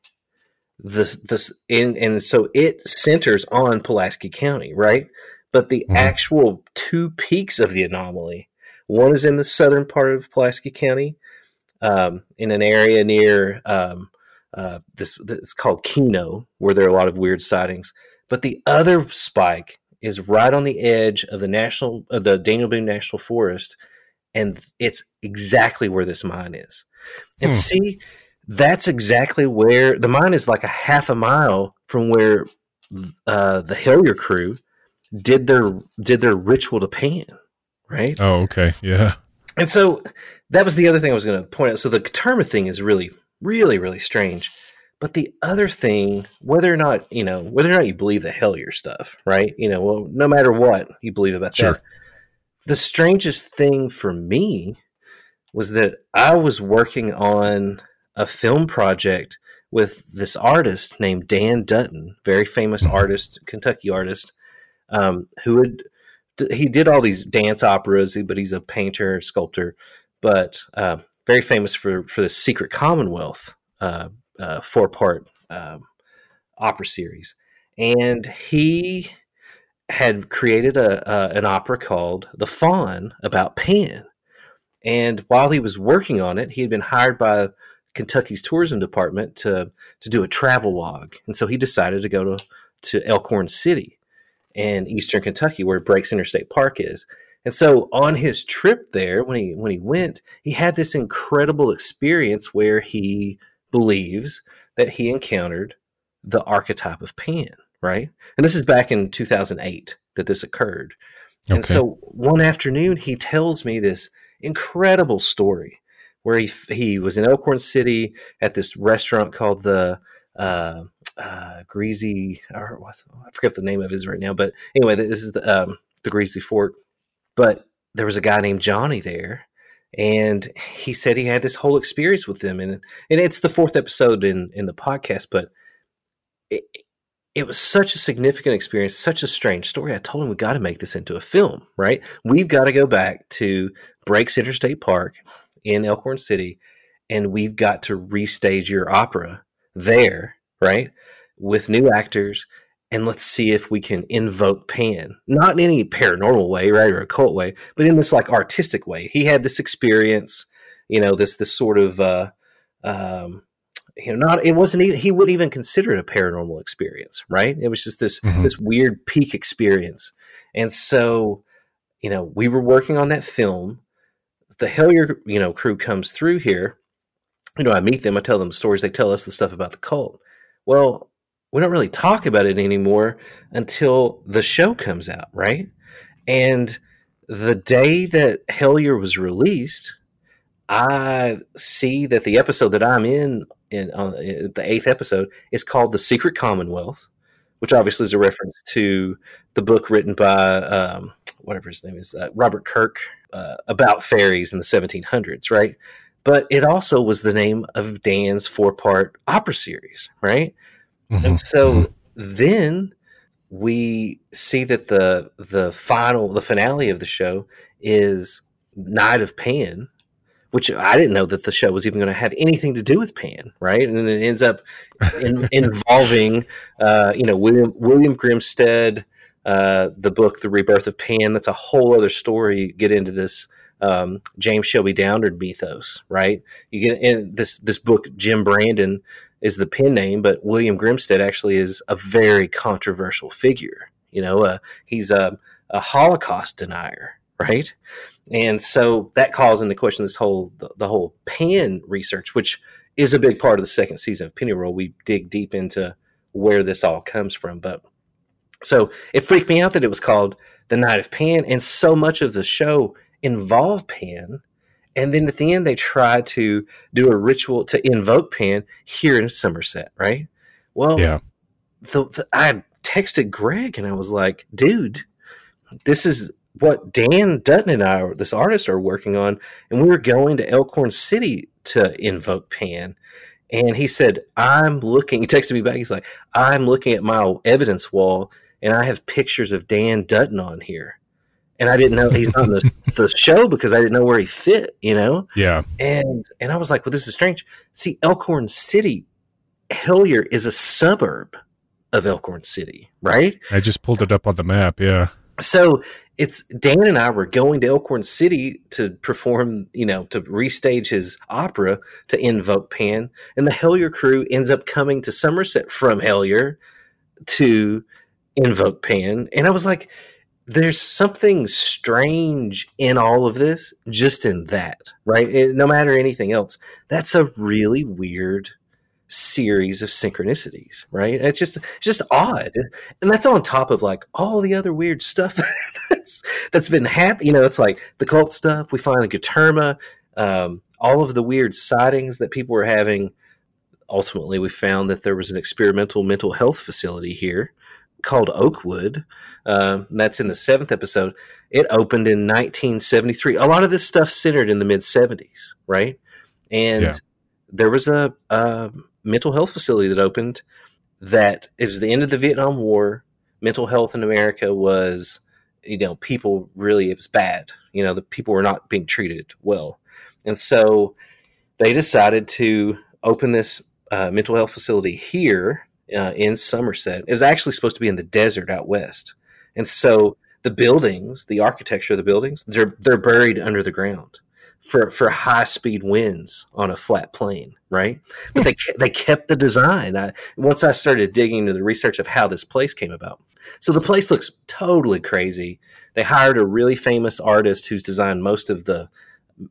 this this and, and so it centers on Pulaski County, right? But the mm-hmm. actual two peaks of the anomaly, one is in the southern part of Pulaski County, um, in an area near um, uh, this. It's called Keno, where there are a lot of weird sightings. But the other spike is right on the edge of the national, of the Daniel Boone National Forest, and it's exactly where this mine is. And hmm. see, that's exactly where the mine is like a half a mile from where uh, the Hellier crew did their did their ritual to Pan, right? Oh, okay, yeah. And so that was the other thing I was going to point out. So the Guterma thing is really, really, really strange. But the other thing, whether or not, you know, whether or not you believe the Hellier stuff, right? You know, well, no matter what you believe about sure. that. The strangest thing for me was that I was working on a film project with this artist named Dan Dutton, very famous mm-hmm. artist, Kentucky artist, um, who had he did all these dance operas, but he's a painter, sculptor, but uh, very famous for for the Secret Commonwealth uh, uh, four part um, opera series, and he had created a, an opera called The Faun about Pan. And while he was working on it, he had been hired by Kentucky's tourism department to to do a travel log, and so he decided to go to to Elkhorn City in eastern Kentucky, where Breaks Interstate Park is. And so on his trip there, when he when he went, he had this incredible experience where he believes that he encountered the archetype of Pan, right? And this is back in 2008 that this occurred. Okay. And so one afternoon, he tells me this incredible story where he he was in Elkhorn City at this restaurant called the uh, uh, Greasy, or I forget the name of it is right now, but anyway, this is the um, the Greasy Fork. But there was a guy named Johnny there, and he said he had this whole experience with them, and and it's the fourth episode in in the podcast, but it, it was such a significant experience, such a strange story. I told him we got to make this into a film, right? We've got to go back to Breaks Interstate Park in Elkhorn City, and we've got to restage your opera there, right? With new actors, and let's see if we can invoke Pan. Not in any paranormal way, right, or occult way, but in this like artistic way. He had this experience, you know, this this sort of uh um you know, not it wasn't even he wouldn't even consider it a paranormal experience, right? It was just this mm-hmm. this weird peak experience. And so, you know, we were working on that film. The Hellier, you know, crew comes through here you know, I meet them, I tell them stories, they tell us the stuff about the cult. Well, we don't really talk about it anymore until the show comes out, right? And the day that Hellier was released, I see that the episode that I'm in, in uh, the eighth episode, is called "The Secret Commonwealth," which obviously is a reference to the book written by um, whatever his name is, uh, Robert Kirk, uh, about fairies in the 1700s, right? but it also was the name of Dan's four part opera series, right? Mm-hmm. And so mm-hmm. then we see that the the final the finale of the show is Night of Pan, which I didn't know that the show was even going to have anything to do with Pan, right? And then it ends up in, involving, uh, you know, William William Grimstad, uh, the book The Rebirth of Pan. That's a whole other story. Get into this um, James Shelby Downard mythos, right? You get in this this book. Jim Brandon is the pen name, but William Grimstad actually is a very controversial figure. You know, uh, he's a, a Holocaust denier, right? And so that calls into question this whole the, the whole pan research, which is a big part of the second season of Pennyroyal. We dig deep into where this all comes from, but so it freaked me out that it was called the Night of Pan, and so much of the show involved Pan. And then at the end, they try to do a ritual to invoke Pan here in Somerset, right? Well, yeah. The, the, I texted Greg and I was like, dude, this is what Dan Dutton and I, this artist, are working on. And we were going to Elkhorn City to invoke Pan. And he said, I'm looking, he texted me back. He's like, I'm looking at my evidence wall and I have pictures of Dan Dutton on here and I didn't know he's on the, the show because I didn't know where he fit, you know? Yeah. And and I was like, well, this is strange. See, Elkhorn City, Hellier is a suburb of Elkhorn City, right? I just pulled it up on the map, yeah. So it's Dan and I were going to Elkhorn City to perform, you know, to restage his opera to invoke Pan, and the Hellier crew ends up coming to Somerset from Hellier to invoke Pan, and I was like, there's something strange in all of this, just in that, right? It, no matter anything else, that's a really weird series of synchronicities, right? It's just just odd, and that's on top of like all the other weird stuff that's that's been happening. You know, it's like the cult stuff. We find the Guterma, um, all of the weird sightings that people were having ultimately we found that there was an experimental mental health facility here called Oakwood. Uh, that's in the seventh episode. It opened in 1973. A lot of this stuff centered in the mid 70s, right? And yeah. there was a, a, mental health facility that opened that it was the end of the Vietnam War. Mental health in America was, you know, people really, it was bad. You know, the people were not being treated well. And so they decided to open this uh, mental health facility here uh, in Somerset. It was actually supposed to be in the desert out west, and so the buildings, the architecture of the buildings, they're they're buried under the ground for for high speed winds on a flat plane, right? But they they kept the design. I, once I started digging into the research of how this place came about, so the place looks totally crazy. They hired a really famous artist who's designed most of the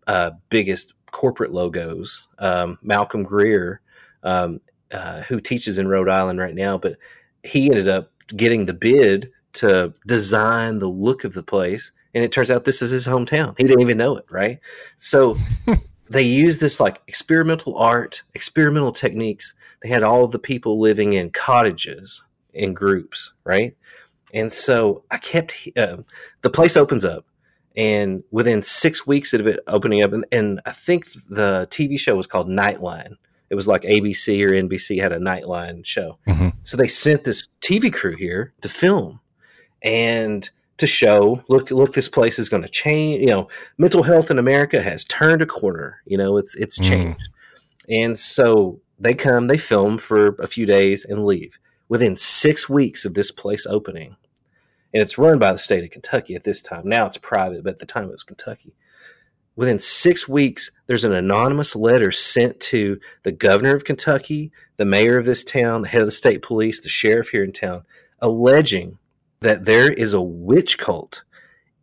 uh, biggest corporate logos, um, Malcolm Grear, um, uh, who teaches in Rhode Island right now, but he ended up getting the bid to design the look of the place. And it turns out this is his hometown. He didn't even know it, right? So they used this like experimental art, experimental techniques. They had all of the people living in cottages in groups, right? And so I kept, uh, the place opens up and within six weeks of it opening up, and, and, I think the TV show was called Nightline. It was like ABC or NBC had a Nightline show. Mm-hmm. So they sent this TV crew here to film and to show, look, look, this place is going to change. You know, mental health in America has turned a corner. You know, it's it's mm. changed. Mm. And so they come, they film for a few days and leave. Within six weeks of this place opening, and it's run by the state of Kentucky at this time. Now it's private, but at the time it was Kentucky. Within six weeks, there's an anonymous letter sent to the governor of Kentucky, the mayor of this town, the head of the state police, the sheriff here in town, alleging that there is a witch cult.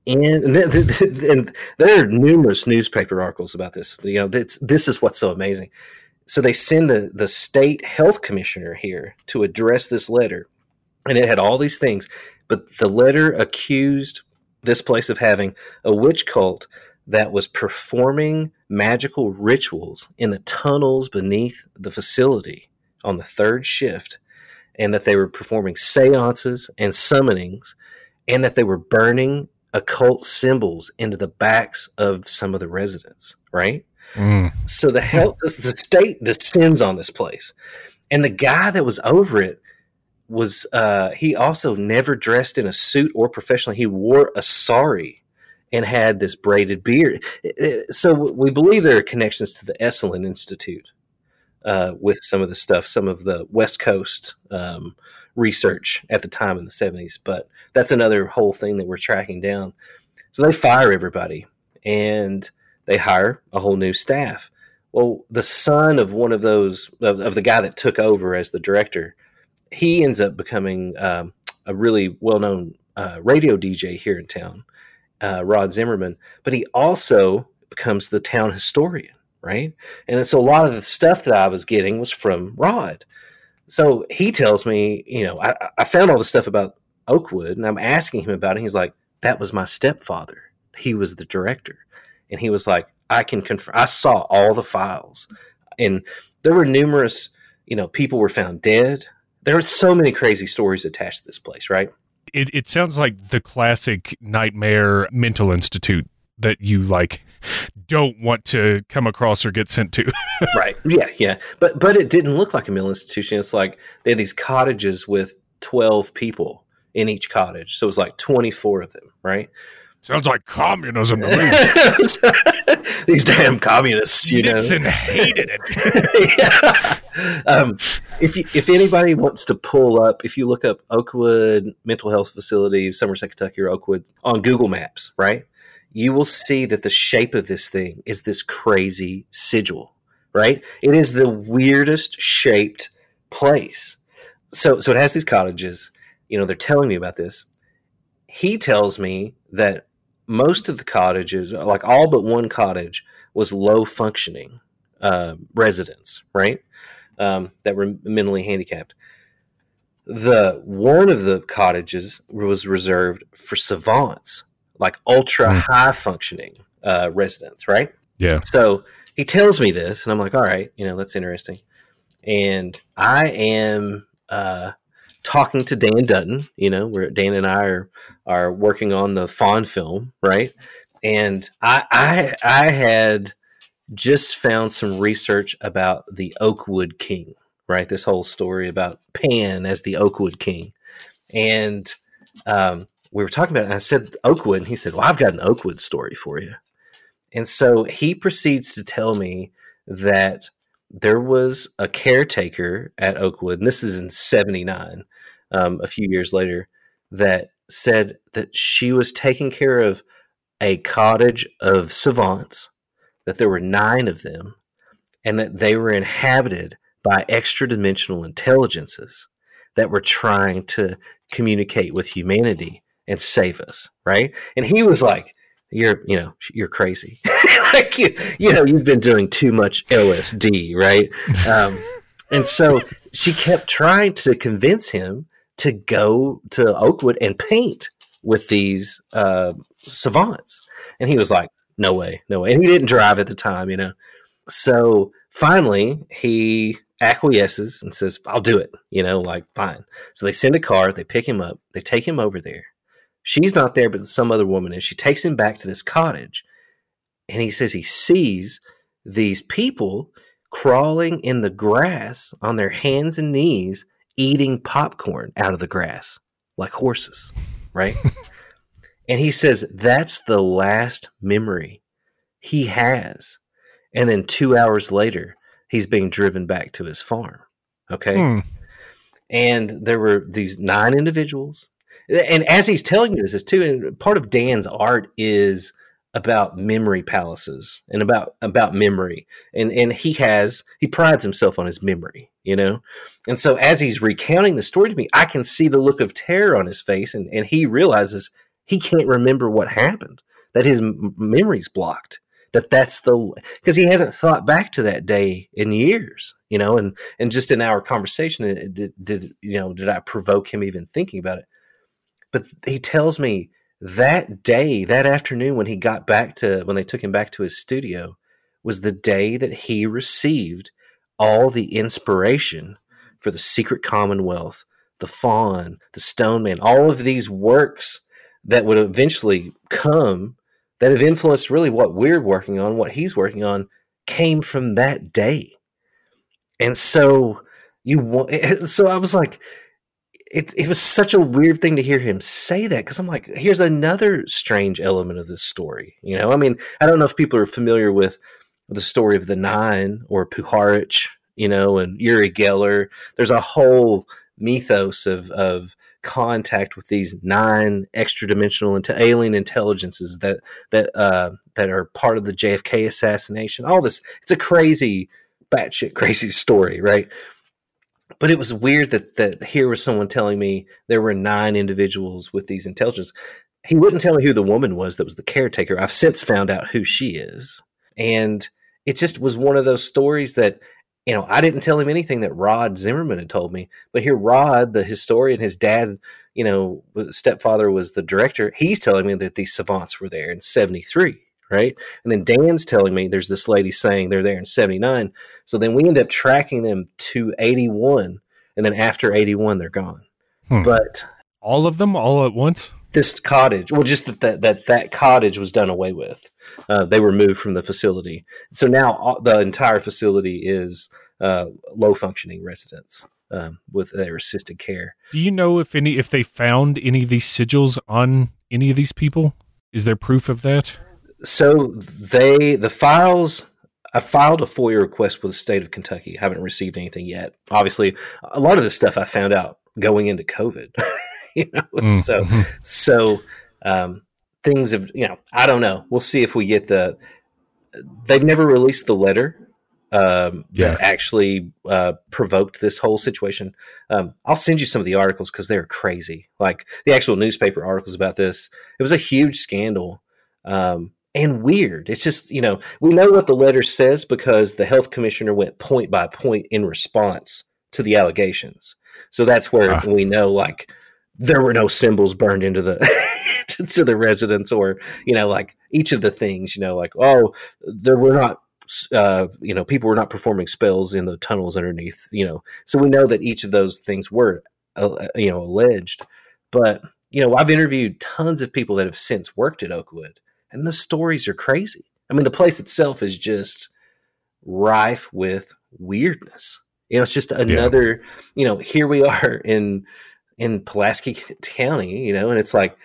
And, and there are numerous newspaper articles about this. You know, this, this is what's so amazing. So they send the, the state health commissioner here to address this letter. And it had all these things. But the letter accused this place of having a witch cult that was performing magical rituals in the tunnels beneath the facility on the third shift, and that they were performing seances and summonings, and that they were burning occult symbols into the backs of some of the residents, right? Mm. So the health, the state descends on this place. And the guy that was over it was uh, he also never dressed in a suit or professionally. He wore a sari and had this braided beard. So we believe there are connections to the Esalen Institute uh, with some of the stuff, some of the West Coast um, research at the time in the 70s. But that's another whole thing that we're tracking down. So they fire everybody and they hire a whole new staff. Well, the son of one of those, of, of the guy that took over as the director, he ends up becoming um, a really well known uh, radio DJ here in town, uh, Rod Zimmerman. But he also becomes the town historian, right? And so a lot of the stuff that I was getting was from Rod. So he tells me, you know, I, I found all the stuff about Oakwood, and I'm asking him about it. he's like, "That was my stepfather. He was the director." And he was like, "I can confirm. I saw all the files, and there were numerous." You know, people were found dead there are so many crazy stories attached to this place, right? It, it sounds like the classic nightmare mental institute that you like don't want to come across or get sent to. right. Yeah, yeah. But but it didn't look like a mental institution. It's like they had these cottages with 12 people in each cottage. So it was like 24 of them, right? Sounds like communism to me. These damn communists, you Nixon know. hated it. yeah. um, if you, if anybody wants to pull up, if you look up Oakwood Mental Health Facility, Somerset, Kentucky, or Oakwood on Google Maps, right, you will see that the shape of this thing is this crazy sigil, right? It is the weirdest shaped place. So, so it has these cottages. You know, they're telling me about this. He tells me that most of the cottages, like all but one cottage, was low functioning uh, residents, right? Um, that were mentally handicapped. The one of the cottages was reserved for savants, like ultra hmm. high functioning uh, residents, right? Yeah. So he tells me this, and I'm like, all right, you know, that's interesting. and I am uh, talking to Dan Dutton. You know, where Dan and I are are working on the Faun film, right? And I I, I had just found some research about the Oakwood King, right? This whole story about Pan as the Oakwood King, and um, we were talking about it. And I said Oakwood, and he said, "Well, I've got an Oakwood story for you." And so he proceeds to tell me that there was a caretaker at Oakwood, and this is in '79, um, a few years later, that said that she was taking care of a cottage of savants, that there were nine of them, and that they were inhabited by extra dimensional intelligences that were trying to communicate with humanity and save us, right? And he was like, you're you know you're crazy like you, you know you've been doing too much lsd right um, and so she kept trying to convince him to go to oakwood and paint with these uh, savants. And he was like no way no way. And he didn't drive at the time you know? So finally he acquiesces and says i'll do it you know like fine. So they send a car they pick him up they take him over there. She's not there, but some other woman is. She takes him back to this cottage, and he says he sees these people crawling in the grass on their hands and knees, eating popcorn out of the grass like horses, right? and he says that's the last memory he has. And then two hours later, he's being driven back to his farm. Okay. Hmm. And there were these nine individuals and as he's telling me this is too, and part of Dan's art is about memory palaces and about about memory. And and he has he prides himself on his memory you know? And so as he's recounting the story to me i can see the look of terror on his face and and he realizes he can't remember what happened that his m- memory's blocked that that's the because he hasn't thought back to that day in years you know? And and just in our conversation did, did you know did i provoke him even thinking about it? But he tells me that day, that afternoon, when he got back to, when they took him back to his studio, was the day that he received all the inspiration for the Secret Commonwealth, the Faun, the Stone Man, all of these works that would eventually come that have influenced really what we're working on, what he's working on, came from that day. And so you want, so I was like, it, it was such a weird thing to hear him say that because I'm like, here's another strange element of this story. You know, I mean, I don't know if people are familiar with the story of the Nine or Puharich, you know, and Uri Geller. There's a whole mythos of of contact with these nine extra dimensional into alien intelligences that that uh, that are part of the JFK assassination. All this, it's a crazy, batshit crazy story, right? But it was weird that that here was someone telling me there were nine individuals with these intelligence. He wouldn't tell me who the woman was that was the caretaker. I've since found out who she is, and it just was one of those stories that you know I didn't tell him anything that Rod Zimmerman had told me, but here Rod, the historian, his dad, you know, stepfather was the director. He's telling me that these savants were there in '73 right? And then Dan's telling me there's this lady saying they're there in 79. So then we end up tracking them to 81. And then after 81, they're gone. Hmm. But all of them all at once? This cottage, well, just that that, that, that cottage was done away with. Uh, they were moved from the facility. So now all, the entire facility is uh, low functioning residents. Um, with their assisted care. Do you know if any if they found any of these sigils on any of these people? Is there proof of that? So they the files. I filed a FOIA request with the state of Kentucky. haven't received anything yet. Obviously, a lot of this stuff I found out going into COVID. you know, mm-hmm. so so um, things have you know I don't know. We'll see if we get the. They've never released the letter um, yeah. that actually uh, provoked this whole situation. Um, I'll send you some of the articles because they're crazy. Like the actual newspaper articles about this. It was a huge scandal. Um, and weird. It's just, you know, we know what the letter says because the health commissioner went point by point in response to the allegations. So that's where ah. we know, like, there were no symbols burned into the to the residents, or you know, like each of the things, you know, like oh, there were not uh, you know, people were not performing spells in the tunnels underneath. You know, so we know that each of those things were, uh, you know, alleged. But you know, I've interviewed tons of people that have since worked at Oakwood, and the stories are crazy. I mean, the place itself is just rife with weirdness. You know, it's just another. Yeah. You know, here we are in in Pulaski County. You know, and it's like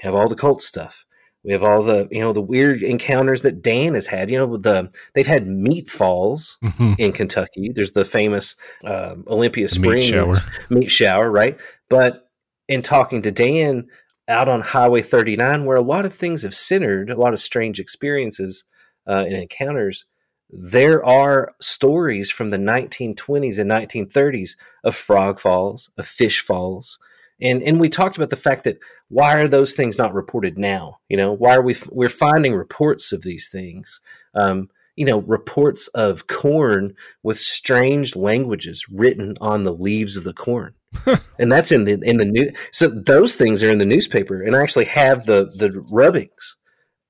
have all the cult stuff we have all the you know the weird encounters that Dan has had. You know the they've had meat falls mm-hmm. in Kentucky. There's the famous uh, Olympia Springs meat shower. meat shower, right? But in talking to Dan out on Highway 39, where a lot of things have centered, a lot of strange experiences uh, and encounters, there are stories from the 1920s and 1930s of frog falls, of fish falls, and and we talked about the fact that why are those things not reported now? You know, why are we we're finding reports of these things? Um, you know, reports of corn with strange languages written on the leaves of the corn, and that's in the in the new. So those things are in the newspaper, and I actually have the the rubbings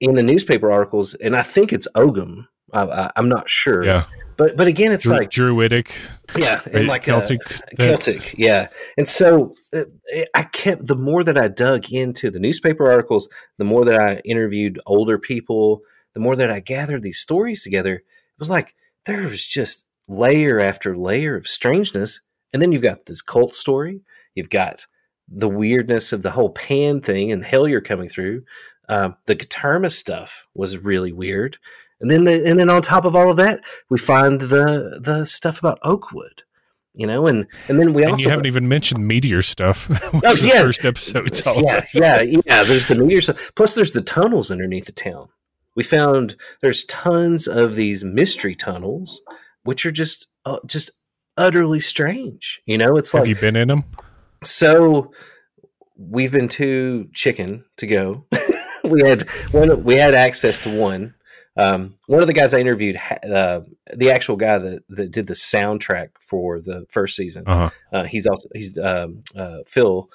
in the newspaper articles, and I think it's Ogham. I, am not sure. Yeah. But but again, it's Dru- like Druidic, yeah, and like Celtic, a, Celtic, yeah. And so uh, I kept the more that I dug into the newspaper articles, the more that I interviewed older people, the more that I gathered these stories together. It was like there was just layer after layer of strangeness, and then you've got this cult story. You've got the weirdness of the whole pan thing and Hellier coming through. Um, the Guterma stuff was really weird. And then the, and then on top of all of that, we find the the stuff about Oakwood. You know, and and then we and also you haven't even mentioned meteor stuff. oh yeah, first episode. Yeah, yeah, yeah. There's the meteor stuff. Plus, there's the tunnels underneath the town. We found there's tons of these mystery tunnels, which are just uh, just utterly strange. You know, it's like have you been in them? So we've been too chicken to go. we had one. We had access to one um, one of the guys I interviewed, uh, the actual guy that, that did the soundtrack for the first season, uh-huh. uh, he's also he's um, uh, Phil.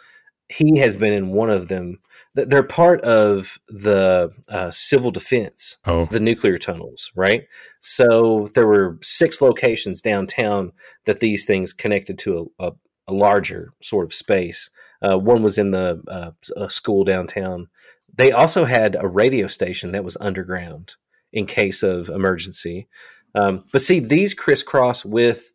He has been in one of them. They're part of the uh, civil defense, oh. the nuclear tunnels, right? So there were six locations downtown that these things connected to a, a, a larger sort of space. Uh, one was in the uh, school downtown. They also had a radio station that was underground in case of emergency. Um, but see, these crisscross with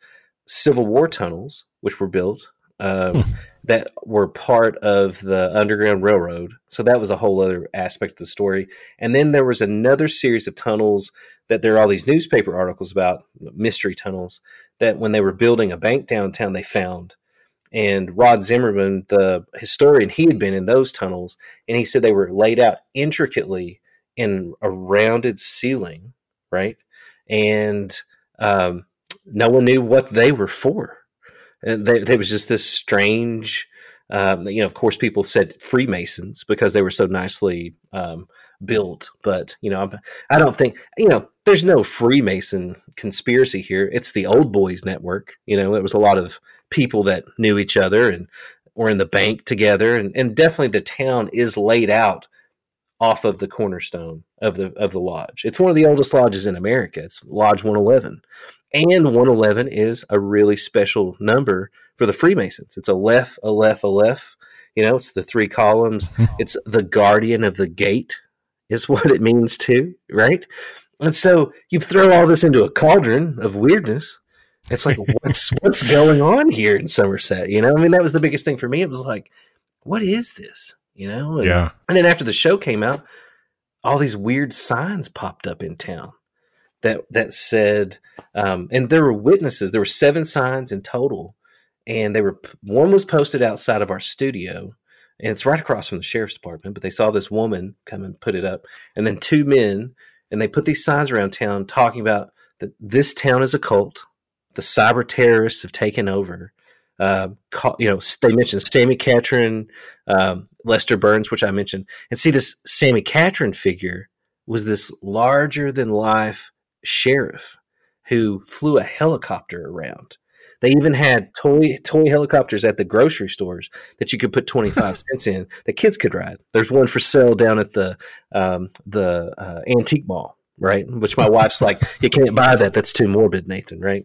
Civil War tunnels, which were built um, hmm. That were part of the Underground Railroad. So that was a whole other aspect of the story. And then there was another series of tunnels that there are all these newspaper articles about mystery tunnels that when they were building a bank downtown, they found. And Rod Zimmerman, the historian, he had been in those tunnels, and he said they were laid out intricately in a rounded ceiling, right? And um, no one knew what they were for. And they, there was just this strange, um, you know, of course, people said Freemasons because they were so nicely um, built. But, you know, I don't think, you know, there's no Freemason conspiracy here. It's the Old Boys Network. You know, it was a lot of people that knew each other and were in the bank together. And, and definitely the town is laid out off of the cornerstone of the of the lodge. It's one of the oldest lodges in America. It's Lodge 111. And 111 is a really special number for the Freemasons. It's a left, a left, a left. You know, it's the three columns. Hmm. It's the guardian of the gate, is what it means too, right? And so you throw all this into a cauldron of weirdness. It's like, what's what's going on here in Somerset? You know, I mean, that was the biggest thing for me. It was like, what is this? you know? And, yeah. And then after the show came out, all these weird signs popped up in town that that said, um, and there were witnesses. There were seven signs in total, and they were one was posted outside of our studio, and it's right across from the sheriff's department. But they saw this woman come and put it up, and then two men, and they put these signs around town talking about that this town is a cult. The cyber terrorists have taken over, uh, you know, they mentioned Sammy Catron, um, Lester Burns, which I mentioned, and see this Sammy Catron figure was this larger than life sheriff who flew a helicopter around. They even had toy toy helicopters at the grocery stores that you could put twenty five cents in that kids could ride. There's one for sale down at the um, the uh, antique mall, right? Which my wife's like, you can't buy that. That's too morbid, Nathan, right?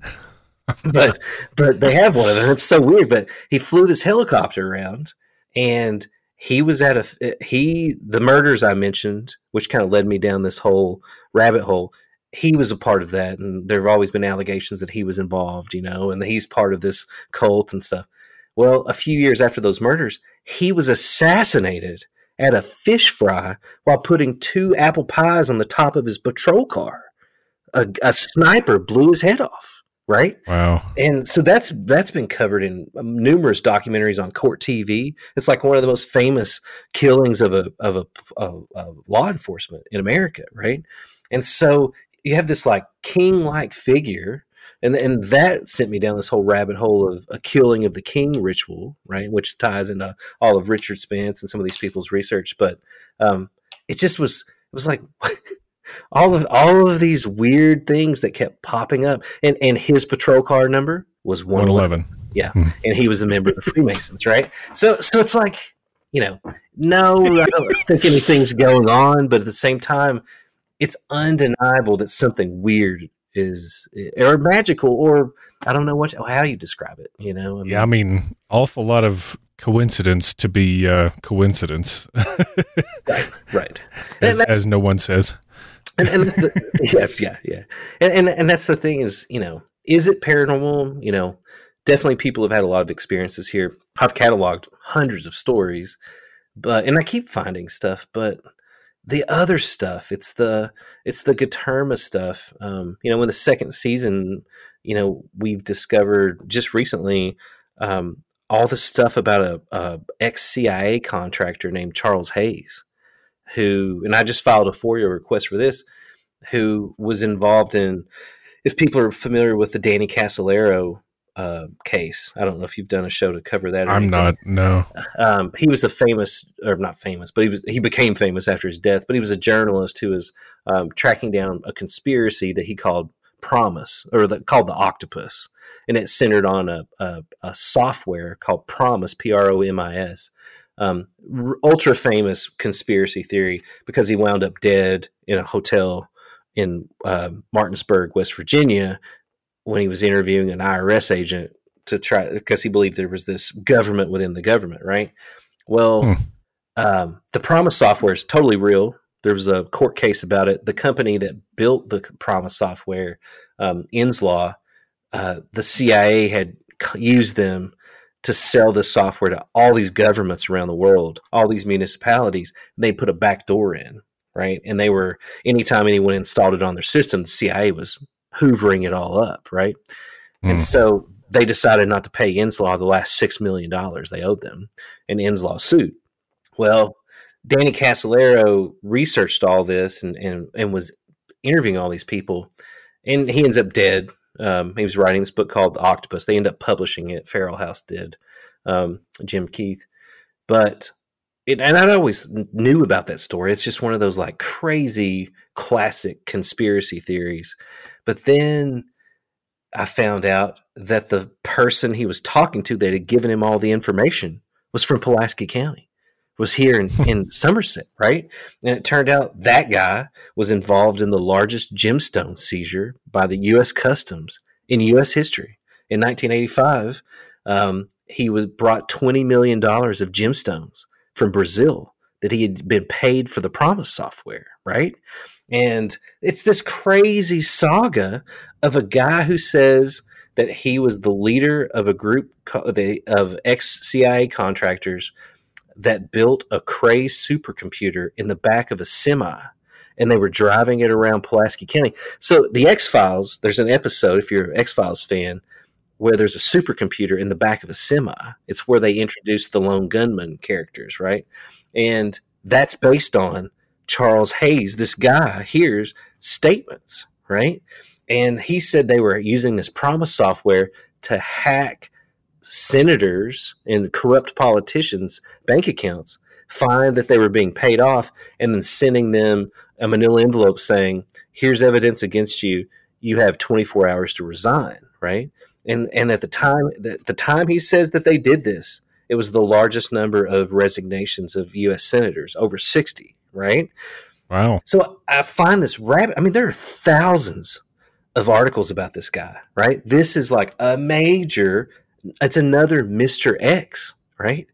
but but they have one of them. It's so weird. But he flew this helicopter around, and he was at a he the murders I mentioned, which kind of led me down this whole rabbit hole. He was a part of that, and there have always been allegations that he was involved, you know, and he's part of this cult and stuff. Well, a few years after those murders, he was assassinated at a fish fry while putting two apple pies on the top of his patrol car. A, a sniper blew his head off. Right. Wow. And so that's that's been covered in numerous documentaries on court TV. It's like one of the most famous killings of a of a, of, of law enforcement in America. Right. And so you have this like king like figure and and that sent me down this whole rabbit hole of a killing of the king ritual, right? Which ties into all of Richard Spence and some of these people's research. But um, it just was it was like all of all of these weird things that kept popping up, and and his patrol car number was one eleven. Yeah, hmm. and he was a member of the Freemasons, right? So so it's like you know, no, I don't think anything's going on, but at the same time, it's undeniable that something weird is or magical or I don't know what how you describe it. You know, I mean, yeah, I mean, awful lot of coincidence to be uh, coincidence. right, right. As, as, no one says. And, and that's the, yeah, yeah, yeah. And, and and that's the thing is, you know, is it paranormal? You know, definitely people have had a lot of experiences here. I've cataloged hundreds of stories, but and I keep finding stuff, but the other stuff. It's the it's the Guterma stuff. Um, you know in the second season you know we've discovered just recently um, all the stuff about a, a ex CIA contractor named Charles Hayes who and I just filed a FOIA request for this who was involved in if people are familiar with the Danny Casolaro uh, case. I don't know if you've done a show to cover that. I'm anything. not. No. Um, he was a famous, or not famous, but he was he became famous after his death. But he was a journalist who was um, tracking down a conspiracy that he called Promise, or the, called the Octopus, and it centered on a, a, a software called Promise, P R O M I S. Um, r- ultra famous conspiracy theory because he wound up dead in a hotel in uh, Martinsburg, West Virginia, when he was interviewing an IRS agent to try because he believed there was this government within the government, right? Well, hmm. um, the Promise software is totally real. There was a court case about it. The company that built the Promise software, um, Inslaw, uh, the CIA had used them to sell this software to all these governments around the world, all these municipalities. They put a back door in, right? And they were anytime anyone installed it on their system, the CIA was hoovering it all up, right? Mm. And hmm. so they decided not to pay Inslaw the last six million dollars they owed them, and Inslaw sued. Well, Danny Casolaro researched all this and, and, and was interviewing all these people, and he ends up dead. Um, he was writing this book called The Octopus. They end up publishing it. Feral House did, um, Jim Keith. But it, and I always knew about that story. It's just one of those like crazy classic conspiracy theories. But then I found out that the person he was talking to that had given him all the information was from Pulaski County, was here in, in Somerset, right? And it turned out that guy was involved in the largest gemstone seizure by the U.S. Customs in U.S. history. In 1985, um, he was brought $20 million of gemstones from Brazil that he had been paid for the promise software, right? And it's this crazy saga of a guy who says that he was the leader of a group of ex CIA contractors that built a Cray supercomputer in the back of a semi and they were driving it around Pulaski County. So the X Files, there's an episode if you're an X Files fan where there's a supercomputer in the back of a semi. It's where they introduced the lone gunman characters, right? And that's based on Charles Hayes, this guy hears statements, right? And he said they were using this promise software to hack senators and corrupt politicians' bank accounts, find that they were being paid off, and then sending them a manila envelope saying, Here's evidence against you. You have 24 hours to resign, right? And and at the time that the time he says that they did this, it was the largest number of resignations of US senators, over 60 right? Wow. So I find this rabbit. I mean, there are thousands of articles about this guy, right? This is like a major, it's another Mr. X, right?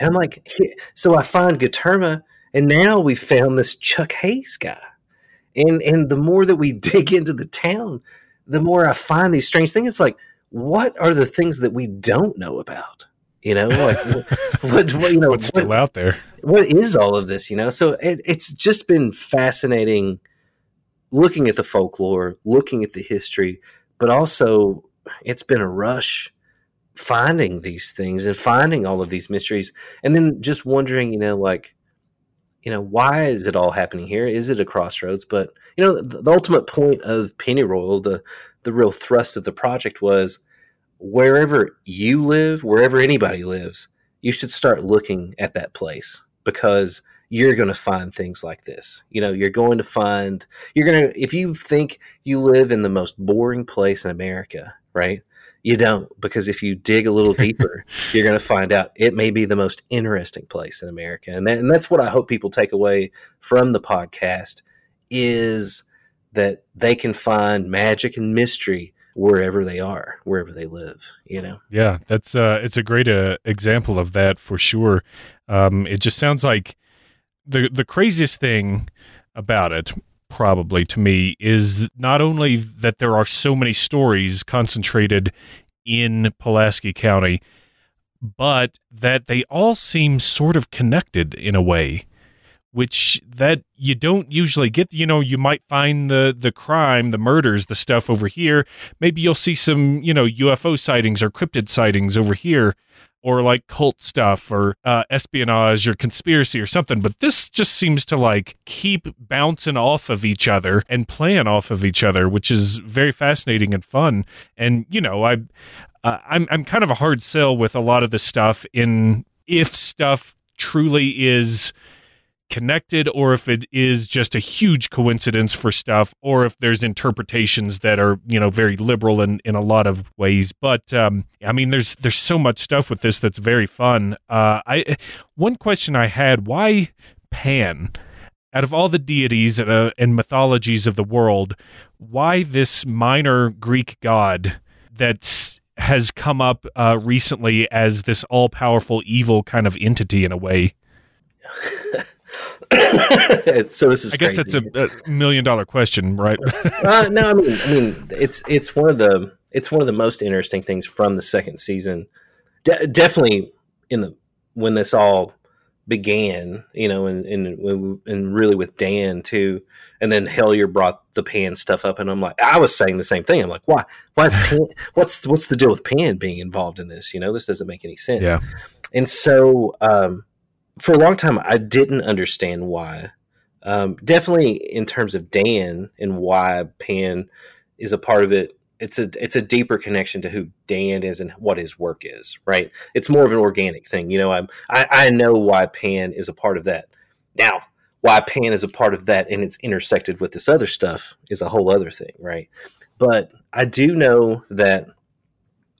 And I'm like, so I find Guterma, and now we found this Chuck Hayes guy. And and the more that we dig into the town, the more I find these strange things. It's like, what are the things that we don't know about? You know, like what, what, you know, what's still out there? What is all of this? You know, so it, it's just been fascinating looking at the folklore, looking at the history, but also it's been a rush finding these things and finding all of these mysteries, and then just wondering, you know, like, you know, why is it all happening here? Is it a crossroads? But you know, the, the ultimate point of Pennyroyal, the the real thrust of the project was wherever you live, wherever anybody lives, you should start looking at that place because you're going to find things like this. You know, you're going to find, you're going to, if you think you live in the most boring place in America, right? You don't, because if you dig a little deeper, you're going to find out it may be the most interesting place in America. And, that, and that's what I hope people take away from the podcast is that they can find magic and mystery wherever they are, wherever they live. You know. Yeah, that's uh, it's a great uh, example of that for sure. Um, it just sounds like the the craziest thing about it probably to me is not only that there are so many stories concentrated in Pulaski County, but that they all seem sort of connected in a way which that you don't usually get. You know you might find the the crime the murders the stuff over here. Maybe you'll see some you know UFO sightings or cryptid sightings over here or like cult stuff or uh, espionage or conspiracy or something. But this just seems to like keep bouncing off of each other and playing off of each other which is very fascinating and fun. And you know I uh, I'm I'm kind of a hard sell with a lot of the stuff in if stuff truly is connected or if it is just a huge coincidence for stuff or if there's interpretations that are you know very liberal in in a lot of ways. But um i mean there's there's so much stuff with this that's very fun. Uh i one question i had why pan? Out of all the deities uh, and mythologies of the world why this minor greek god that's has come up uh, recently as this all-powerful evil kind of entity in a way so this is. I guess crazy. that's a, a, million dollar question, right? uh, no, I mean, I mean, it's it's one of the it's one of the most interesting things from the second season. De- definitely in the when this all began, you know, and and and really with Dan too, and then Hellier brought the Pan stuff up, and I'm like, I was saying the same thing. I'm like, why? Why is Pan? what's what's the deal with Pan being involved in this? You know, this doesn't make any sense. Yeah. And so, um, for a long time, I didn't understand why. Um, definitely in terms of Dan and why Pan is a part of it. It's a it's a deeper connection to who Dan is and what his work is. Right. It's more of an organic thing. You know, I'm, I I know why Pan is a part of that. Now, why Pan is a part of that and it's intersected with this other stuff is a whole other thing. Right. But I do know that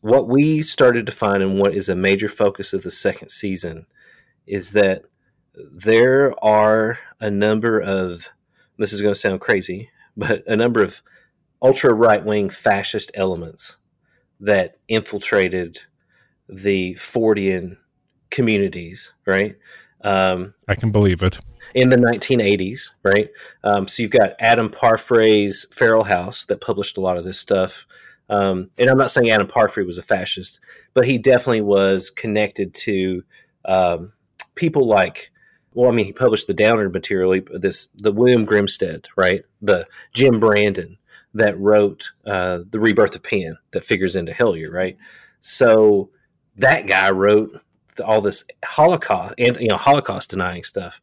what we started to find and what is a major focus of the second season is that there are a number of this is going to sound crazy, but a number of ultra right wing fascist elements that infiltrated the Fortean communities, right? Um, I can believe it. In the 1980s, right? Um, so you've got Adam Parfrey's Feral House that published a lot of this stuff. Um, and I'm not saying Adam Parfrey was a fascist, but he definitely was connected to um, people like well, I mean, he published the Downard material. This the William Grimstad, right? The Jim Brandon that wrote uh, the Rebirth of Pan that figures into Hellier, right? So that guy wrote all this Holocaust and you know Holocaust denying stuff.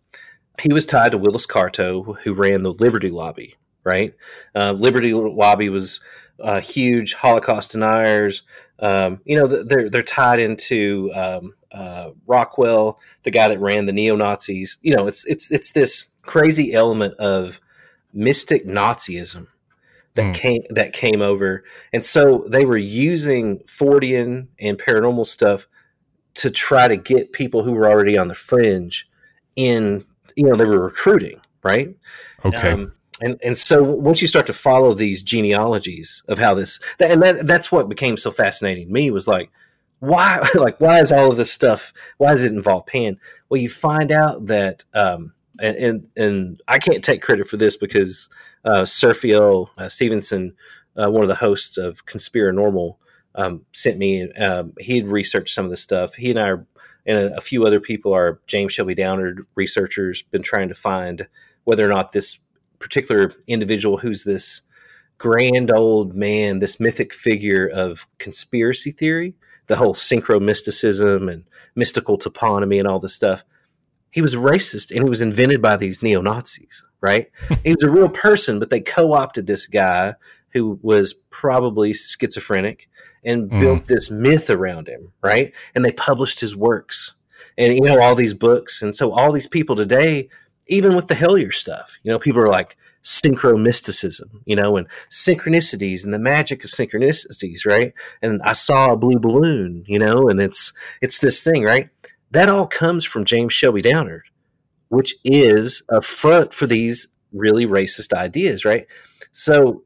He was tied to Willis Carto, who ran the Liberty Lobby, right? Uh, Liberty Lobby was uh, huge Holocaust deniers. Um, you know, they're they're tied into um, uh, Rockwell, the guy that ran the neo Nazis. You know, it's it's it's this crazy element of mystic Nazism that mm. came that came over, and so they were using Fortean and paranormal stuff to try to get people who were already on the fringe in. You know, they were recruiting right? Okay. Um, and and so once you start to follow these genealogies of how this that, and that that's what became so fascinating to me was like why like why is all of this stuff why does it involve pan well you find out that um and and, and i can't take credit for this because uh uh, stevenson uh, one of the hosts of conspiranormal um, sent me um, he had researched some of this stuff. He and i are, and a, a few other people are james shelby downard researchers been trying to find whether or not this particular individual who's this grand old man, this mythic figure of conspiracy theory, the whole synchro mysticism and mystical toponymy and all this stuff. He was racist and he was invented by these neo Nazis, right? he was a real person, but they co opted this guy who was probably schizophrenic and mm. built this myth around him, right? And they published his works and, you know, all these books. And so all these people today, even with the Hellier stuff, you know, people are like, synchro mysticism, you know, and synchronicities and the magic of synchronicities, right? And I saw a blue balloon, you know, and it's it's this thing, right? That all comes from James Shelby Downard, which is a front for these really racist ideas, right? So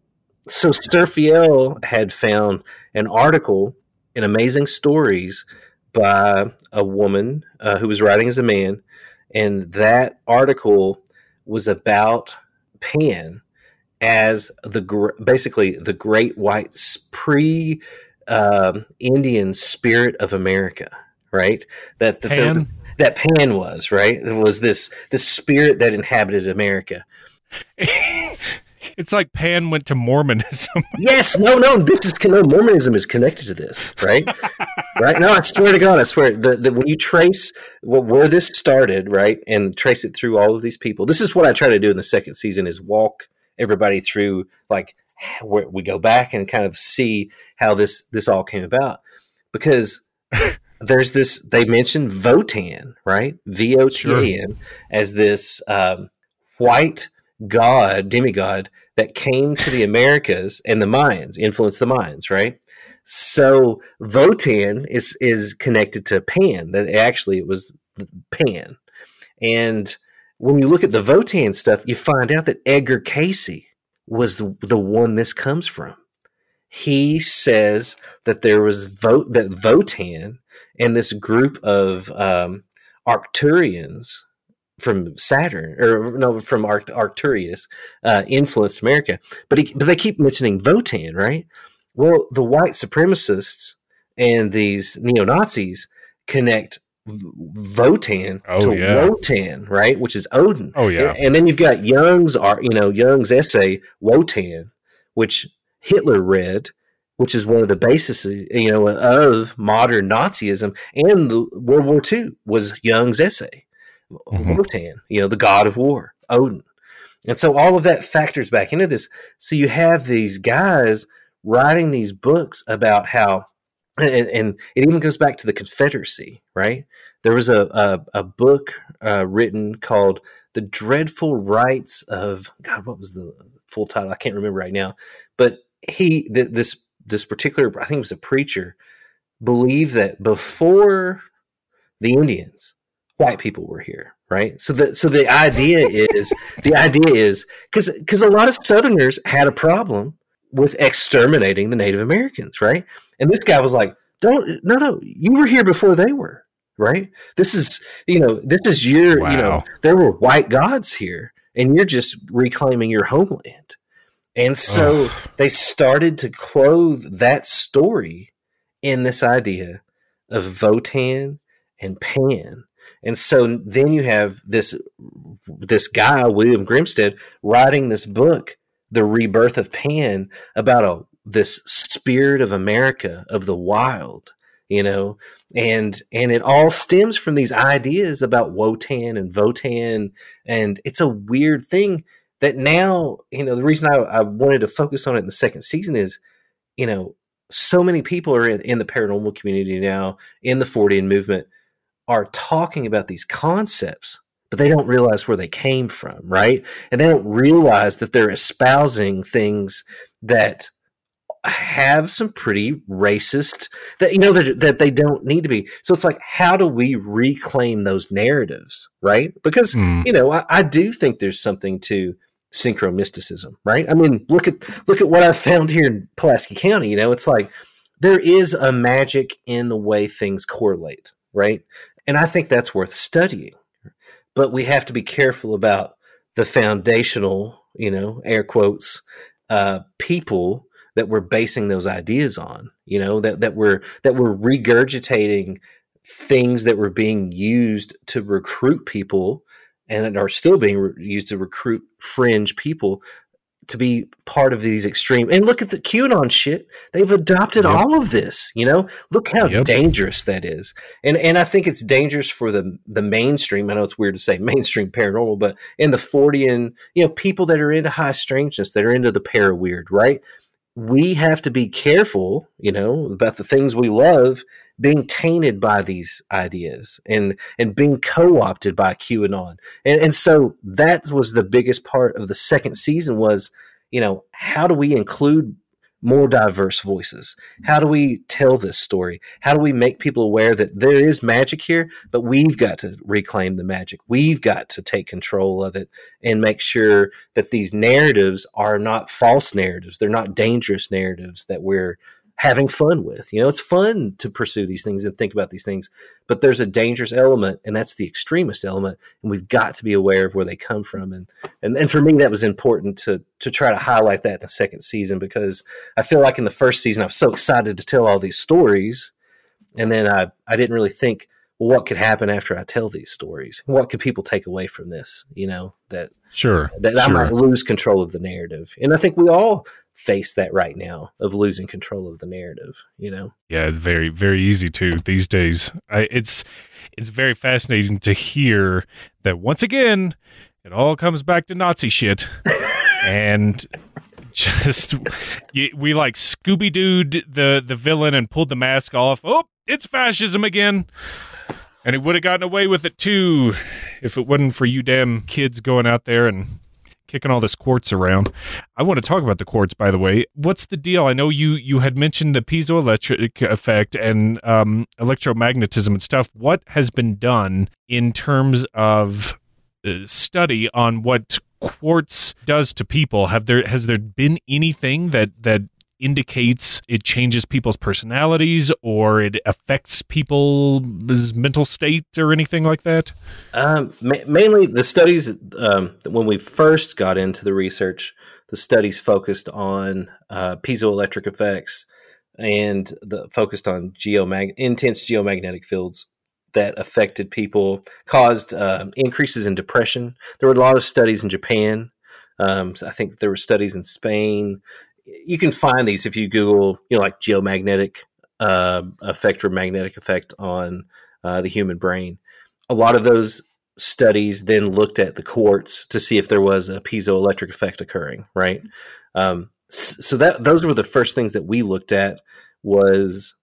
so Seraphiel had found an article in Amazing Stories by a woman uh, who was writing as a man, and that article was about Pan as the basically the great white pre uh, Indian spirit of America, right? That the, Pan? that Pan was right. It was this this spirit that inhabited America. it's like Pan went to Mormonism. yes, no, no. This is no Mormonism is connected to this, right? right? No, I swear to God, I swear that when you trace where this started, right, and trace it through all of these people. This is what I try to do in the second season: is walk everybody through like where we go back and kind of see how this this all came about because. there's this they mentioned votan right v-o-t-a-n sure. as this um, white god, demigod that came to the Americas and the Mayans, influenced the Mayans, right? So Votan is is connected to Pan. That actually it was Pan, and when you look at the Votan stuff, you find out that Edgar Cayce was the, the one this comes from. He says that there was vote that Votan and this group of um, Arcturians from Saturn or no from Arct- Arcturus uh, influenced America. But he, but they keep mentioning Votan, right? Well, the white supremacists and these neo Nazis connect Votan oh, to yeah. Wotan, right? Which is Odin. Oh yeah. And, and, then you've got Jung's art, you know, Jung's essay Wotan, which Hitler read, which is one of the bases, you know, of modern Nazism, and the World War II was Jung's essay mm-hmm. Wotan, you know, the god of war, Odin. And so all of that factors back into this. So you have these guys writing these books about how, and, and it even goes back to the Confederacy, right? There was a, a, a book uh, written called The Dreadful Rights of, God, what was the full title? I can't remember right now. But he, th- this, this particular, I think it was a preacher, believed that before the Indians, white people were here, right? So the so the idea is the idea is because because a lot of Southerners had a problem with exterminating the Native Americans, right? And this guy was like, "Don't no no, you were here before they were." Right. This is, you know, this is your, wow. you know, there were white gods here and you're just reclaiming your homeland. And so they started to clothe that story in this idea of Votan and Pan and so then you have this this guy William Grimstad writing this book, The Rebirth of Pan, about a this spirit of America of the wild, you know, and and it all stems from these ideas about Wotan and Votan, and it's a weird thing that now you know the reason I, I wanted to focus on it in the second season is you know so many people are in, in the paranormal community now in the Fortean movement are talking about these concepts, but they don't realize where they came from, right? And they don't realize that they're espousing things that have some pretty racist that you know that, that they don't need to be. So it's like how do we reclaim those narratives right? Because mm. you know I, I, do think there's something to synchromysticism right? I mean look at look at what i found here in pulaski county you know? It's like there is a magic in the way things correlate right and i think that's worth studying. But we have to be careful about the foundational you know air quotes uh, people that we're basing those ideas on you know that that we're that we're regurgitating things that were being used to recruit people and are still being re- used to recruit fringe people to be part of these extreme and look at the QAnon shit. They've adopted yep. all of this, you know? Look how yep. dangerous that is. And and I think it's dangerous for the the mainstream. I know it's weird to say mainstream paranormal, but in the Fortean you know, people that are into high strangeness, that are into the para weird, right? we have to be careful, you know, about the things we love being tainted by these ideas and and being co-opted by QAnon. And and so that was the biggest part of the second season was, you know, how do we include more diverse voices? How do we tell this story? How do we make people aware that there is magic here, but we've got to reclaim the magic? We've got to take control of it and make sure that these narratives are not false narratives. They're not dangerous narratives that we're having fun with. You know, it's fun to pursue these things and think about these things, but there's a dangerous element, and that's the extremist element, and we've got to be aware of where they come from. And and and for me, that was important to to try to highlight that in the second season because I feel like in the first season I was so excited to tell all these stories, and then I I didn't really think what could happen after I tell these stories? What could people take away from this? You know that sure that sure. I might lose control of the narrative, and I think we all face that right now of losing control of the narrative. You know, yeah, it's very very easy to these days. I, it's it's very fascinating to hear that once again it all comes back to Nazi shit, and just we like Scooby Dooed the the villain and pulled the mask off. Oh, it's fascism again. And it would have gotten away with it too if it wasn't for you damn kids going out there and kicking all this quartz around. I want to talk about the quartz, by the way. What's the deal? I know you you had mentioned the piezoelectric effect and um, electromagnetism and stuff. What has been done in terms of uh, study on what quartz does to people? Have there has there been anything that that indicates it changes people's personalities or it affects people's mental state or anything like that? Um, ma- mainly the studies, um, when we first got into the research, the studies focused on uh, piezoelectric effects and the focused on geomag- intense geomagnetic fields that affected people, caused uh, increases in depression. There were a lot of studies in Japan. Um, I think there were studies in Spain, you can find these if you Google, you know, like geomagnetic uh, effect or magnetic effect on uh, the human brain. A lot of those studies then looked at the quartz to see if there was a piezoelectric effect occurring, right? Um, so that those were the first things that we looked at was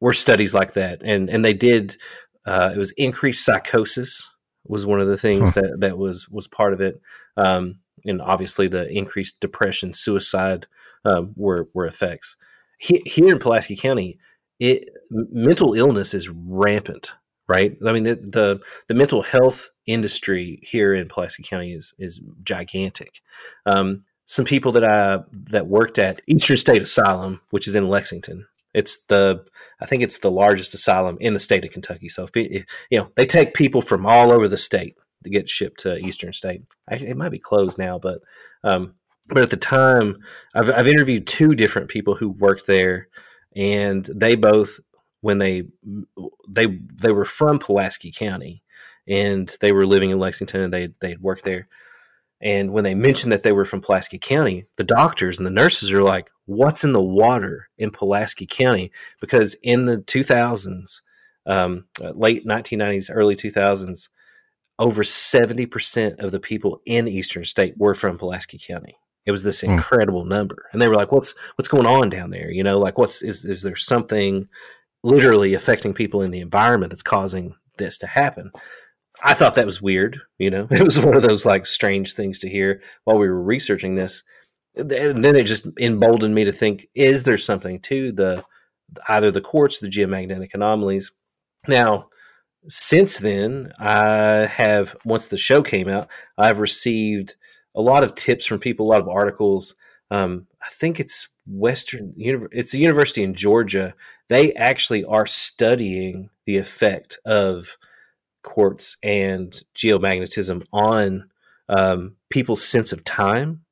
were studies like that, and and they did. Uh, it was increased psychosis was one of the things huh. that that was was part of it, um, and obviously the increased depression, suicide um, were were effects. He, here in Pulaski County, it mental illness is rampant. Right. I mean, the, the, the mental health industry here in Pulaski County is is gigantic. Um, some people that I that worked at Eastern State Asylum, which is in Lexington. It's the I think it's the largest asylum in the state of Kentucky. So if, it, you know they take people from all over the state to get shipped to Eastern State. Actually, it might be closed now, but um, but at the time, I've, I've interviewed two different people who worked there, and they both when they they they were from Pulaski County, and they were living in Lexington, and they they worked there. And when they mentioned that they were from Pulaski County, the doctors and the nurses are like, "What's in the water in Pulaski County?" Because in the 2000s, um, late 1990s, early 2000s, over 70% of the people in Eastern State were from Pulaski County. It was this hmm. incredible mm. number, and they were like, "What's what's going on down there? You know, like what's is is there something literally affecting people in the environment that's causing this to happen?" I thought that was weird. You know, it was one of those like strange things to hear while we were researching this. and then it just emboldened me to think: Is there something to the either the quartz, the geomagnetic anomalies? Now, since then, I have once the show came out, I've received a lot of tips from people, a lot of articles. Um, I think it's Western. It's a university in Georgia. They actually are studying the effect of quartz and geomagnetism on um, people's sense of time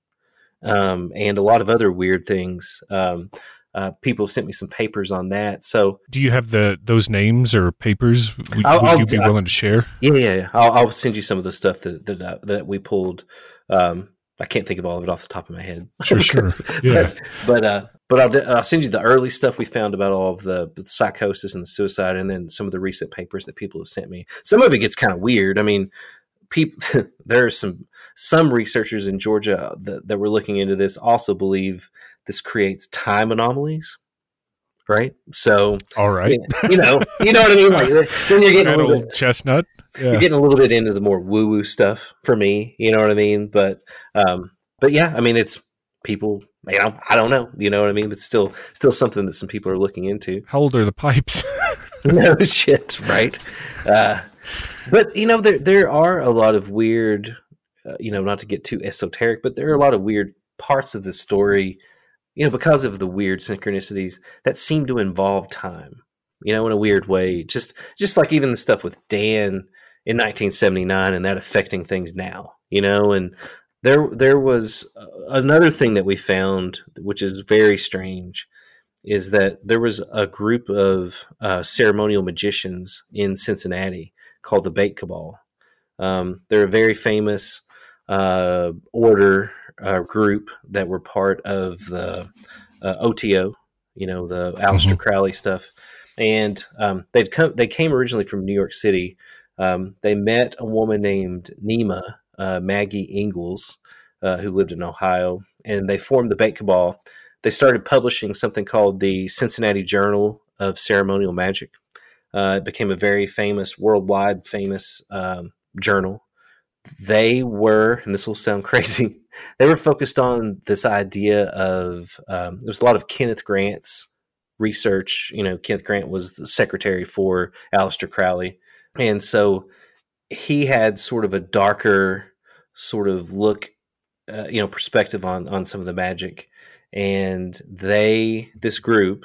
um, and a lot of other weird things. Um, uh, people sent me some papers on that. So, do you have the those names or papers? Would, would you be willing to share? Yeah, yeah. yeah. I'll, I'll, send you some of the stuff that that, uh, that we pulled. Um, I can't think of all of it off the top of my head. Sure, sure. Yeah. But but, uh, but I'll, I'll send you the early stuff we found about all of the, the, psychosis and the suicide, and then some of the recent papers that people have sent me. Some of it gets kind of weird. I mean, people there are some some researchers in Georgia that, that were looking into this also believe this creates time anomalies right? So, all right, you know, you know what I mean. Like then you're getting that a little old bit, chestnut. Yeah. You're getting a little bit into the more woo woo stuff for me. You know what I mean? But, um, but yeah, I mean, it's people. You know, I don't know. You know what I mean? But still, still something that some people are looking into. How old are the pipes? no shit, right? Uh, but you know, there there are a lot of weird. Uh, you know, not to get too esoteric, but there are a lot of weird parts of the story you know, because of the weird synchronicities that seem to involve time, you know, in a weird way. Just just like even the stuff with Dan in 1979 and that affecting things now, you know, and there there was uh, another thing that we found which is very strange is that there was a group of uh, ceremonial magicians in Cincinnati called the Bate Cabal. Um, they're a very famous uh, order uh, group that were part of the uh, OTO, you know, the Aleister mm-hmm. Crowley stuff, and um, they'd come. They came originally from New York City. Um, they met a woman named Nema uh, Maggie Ingalls, uh, who lived in Ohio, and they formed the Bate Cabal. They started publishing something called the Cincinnati Journal of Ceremonial Magic. Uh, it became a very famous, worldwide famous um, journal. They were, and this will sound crazy, they were focused on this idea of um, there was a lot of Kenneth Grant's research. You know, Kenneth Grant was the secretary for Aleister Crowley, and so he had sort of a darker sort of look, uh, you know, perspective on on some of the magic. And they, this group,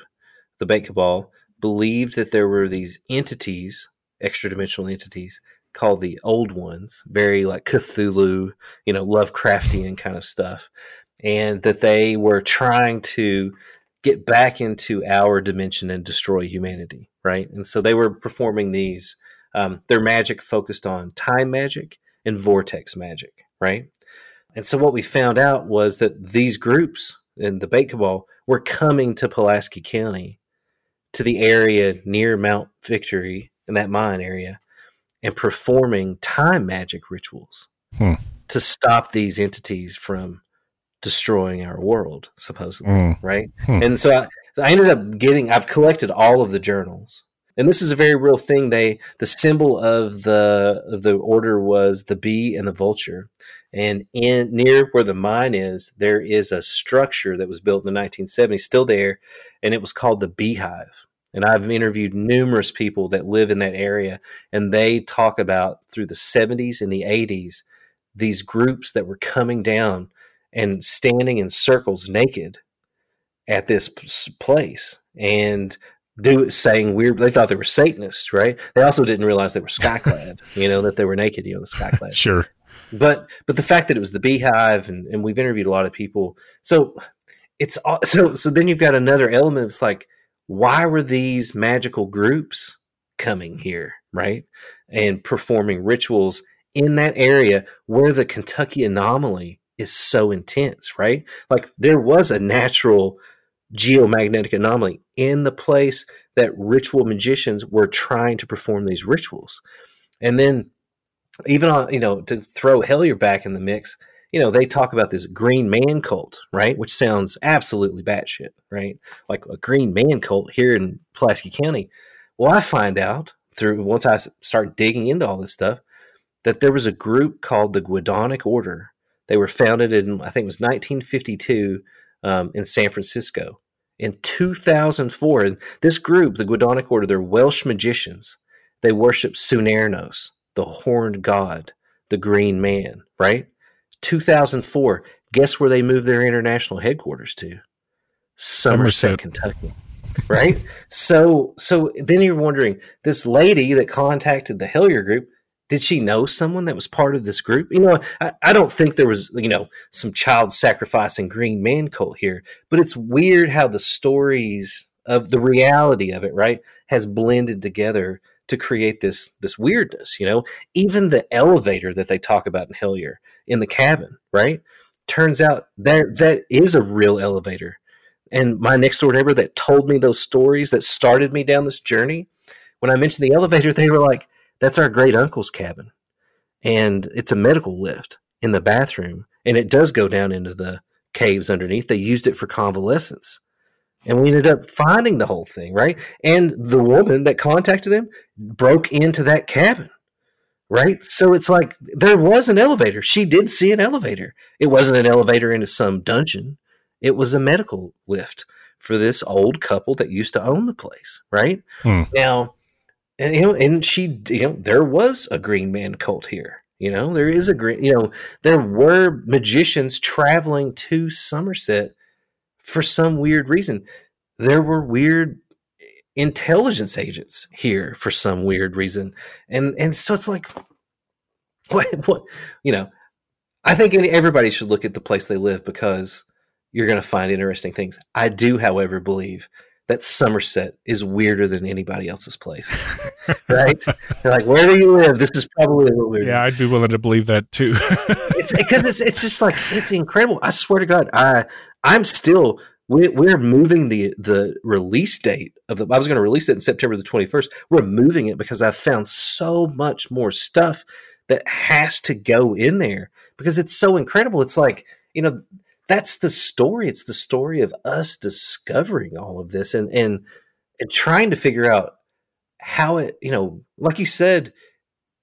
the Bate Cabal, believed that there were these entities, extra dimensional entities, called the Old Ones, very like Cthulhu, you know, Lovecraftian kind of stuff, and that they were trying to get back into our dimension and destroy humanity, right? And so they were performing these. Um, their magic focused on time magic and vortex magic, right? And so what we found out was that these groups in the Bate Cabal were coming to Pulaski County, to the area near Mount Victory in that mine area, and performing time magic rituals hmm. to stop these entities from destroying our world, supposedly, mm. right? Hmm. And so I, I ended up getting. I've collected all of the journals, and this is a very real thing. They the symbol of the of the order was the bee and the vulture, and in near where the mine is, there is a structure that was built in the 1970s, still there, and it was called the beehive. And I've interviewed numerous people that live in that area, and they talk about through the 70s and the 80s these groups that were coming down and standing in circles naked at this place and do saying weird they thought they were satanists right? They also didn't realize they were skyclad you know that they were naked you know the skyclad sure. But but the fact that it was the beehive and, and we've interviewed a lot of people so it's so so then you've got another element it's like why were these magical groups coming here, right? And performing rituals in that area where the Kentucky anomaly is so intense, right? Like there was a natural geomagnetic anomaly in the place that ritual magicians were trying to perform these rituals. And then even on, you know, to throw Hellier back in the mix, you know, they talk about this green man cult, right? Which sounds absolutely batshit, right? Like a green man cult here in Pulaski County. Well, I find out through once I start digging into all this stuff that there was a group called the Guidonic Order They were founded in, I think it was 1952 um, in San Francisco. In 2004, this group, the Guadonic Order, they're Welsh magicians. They worship Cernunnos, the horned god, the green man, right? 2004, guess where they moved their international headquarters to? Somerset, Somerset. Kentucky. Right? so so then you're wondering, this lady that contacted the Hellier group, did she know someone that was part of this group? You know, I, I, don't think there was, you know, some child sacrificing green man cult here, but it's weird how the stories of the reality of it, right, has blended together to create this this weirdness, you know. Even the elevator that they talk about in Hellier in the cabin, right? Turns out that that is a real elevator. And my next door neighbor that told me those stories that started me down this journey, when I mentioned the elevator, they were like, that's our great uncle's cabin. And it's a medical lift in the bathroom. And it does go down into the caves underneath. They used it for convalescence. And we ended up finding the whole thing, right? And the woman that contacted them broke into that cabin, right? So it's like there was an elevator. She did see an elevator. It wasn't an elevator into some dungeon, it was a medical lift for this old couple that used to own the place, right? Hmm. Now, and you know, and she, you know, there was a Green Man cult here. You know, there is a green. You know, there were magicians traveling to Somerset for some weird reason. There were weird intelligence agents here for some weird reason, and and so it's like, what, what, you know, I think everybody should look at the place they live because you're going to find interesting things. I do, however, believe that Somerset is weirder than anybody else's place. right? They're like, where do you live? This is probably a little weird. Yeah, I'd be willing to believe that too. it's because it's it's just like it's incredible. I swear to God, I I'm still we, we're moving the the release date of the. I was going to release it in September the 21st. We're moving it because I've found so much more stuff that has to go in there because it's so incredible. It's like you know that's the story. It's the story of us discovering all of this and and and trying to figure out how it, you know, like you said,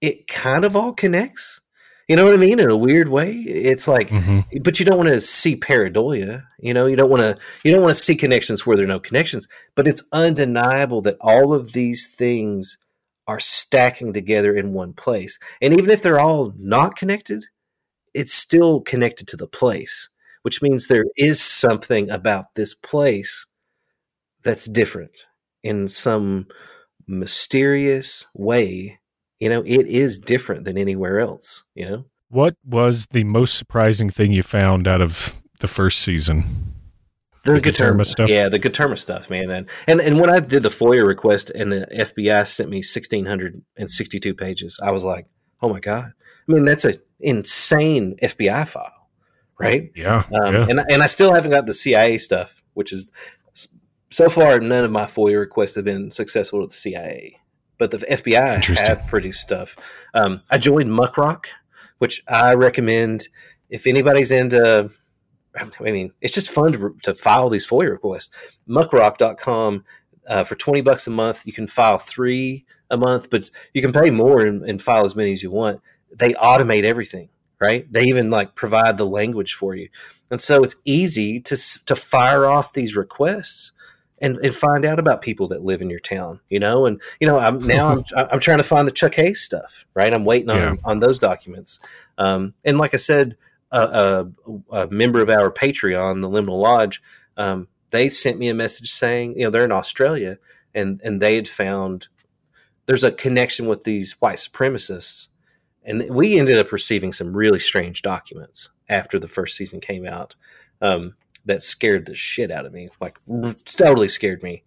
it kind of all connects. You know what I mean? In a weird way, it's like, mm-hmm. but you don't want to see pareidolia. You know, you don't want to you don't want to see connections where there are no connections. But it's undeniable that all of these things are stacking together in one place, and even if they're all not connected, it's still connected to the place which means there is something about this place that's different in some mysterious way. You know, it is different than anywhere else, you know? What was the most surprising thing you found out of the first season? The, the stuff. Yeah, the Guterma stuff, man. And, and and when I did the FOIA request and the FBI sent me 1662 pages, I was like, "Oh my god." I mean, that's an insane FBI file right? Yeah, um, yeah. And and I still haven't got the CIA stuff, which is so far none of my FOIA requests have been successful with the CIA, but the FBI have produced stuff. Um, I joined Muckrock, which I recommend if anybody's into. I mean, it's just fun to, to file these FOIA requests. Muckrock.com uh, for 20 bucks a month. You can file three a month, but you can pay more and, and file as many as you want. They automate everything right? They even like provide the language for you. And so it's easy to to fire off these requests and, and find out about people that live in your town, you know. And you know, I'm now I'm I'm trying to find the Chuck Hayes stuff, right? I'm waiting on yeah. on those documents. Um, and like I said, a, a, a, member of our Patreon, the Liminal Lodge, um, they sent me a message saying, you know, they're in Australia and and they had found there's a connection with these white supremacists and we ended up receiving some really strange documents after the first season came out um, that scared the shit out of me like totally scared me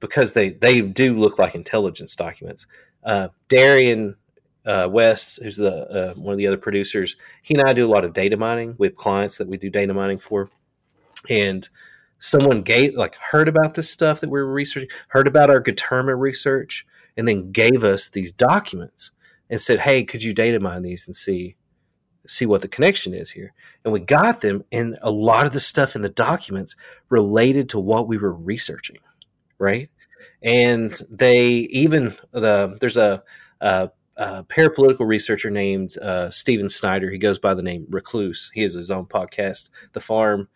because they they do look like intelligence documents. Uh, darian uh, west who's the uh, one of the other producers he and i do a lot of data mining. We have clients that we do data mining for. And someone gave like heard about this stuff that we were researching heard about our Guterma research and then gave us these documents and said, "Hey, could you data mine these and see see what the connection is here?" And we got them, and a lot of the stuff in the documents related to what we were researching, right? And they even the there's a a, a parapolitical researcher named uh, Steven Snyder. He goes by the name Recluse. He has his own podcast, The Farm.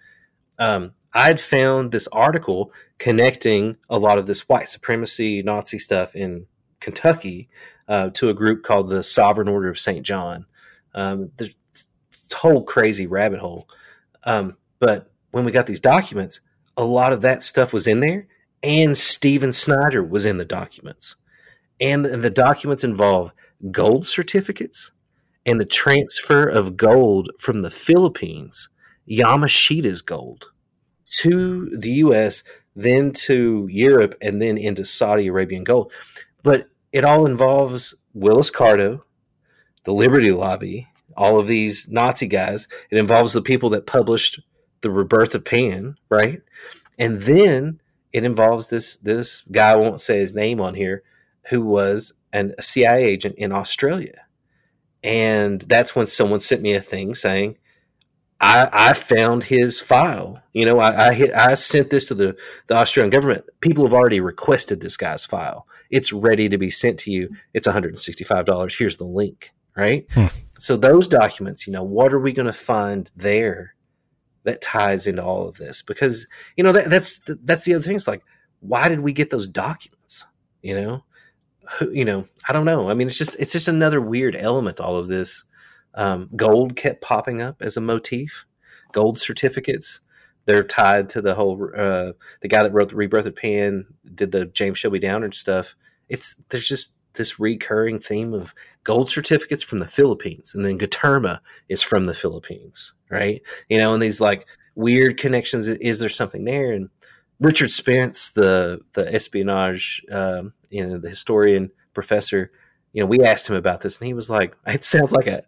Um, I'd found this article connecting a lot of this white supremacy, Nazi stuff in Kentucky uh, to a group called the Sovereign Order of St. John. Um, whole crazy rabbit hole. Um, but when we got these documents, a lot of that stuff was in there, and Steven Snyder was in the documents. And the, the documents involve gold certificates and the transfer of gold from the Philippines, Yamashita's gold, to the US, then to Europe, and then into Saudi Arabian gold. But it all involves Willis Carto, the Liberty Lobby, all of these Nazi guys. It involves the people that published the Rebirth of Pan, right? And then it involves this this guy I won't say his name on here, who was an, a CIA agent in Australia. And that's when someone sent me a thing saying, I, I found his file. You know, I, I, hit, I sent this to the, the Australian government. People have already requested this guy's file. It's ready to be sent to you. It's $165. Here's the link, right? Hmm. So those documents, you know, what are we going to find there that ties into all of this? Because you know that, that's that's the other thing. It's like, why did we get those documents? You know, Who, you know, I don't know. I mean, it's just it's just another weird element. All of this um, gold kept popping up as a motif. Gold certificates. They're tied to the whole. Uh, the guy that wrote the Rebirth of Pan did the James Shelby Downard stuff. It's there's just this recurring theme of gold certificates from the Philippines, and then Guterma is from the Philippines, right? You know, and these like weird connections. Is there something there? And Richard Spence, the the espionage, um, you know, the historian professor, you know, we asked him about this, and he was like, "It sounds like a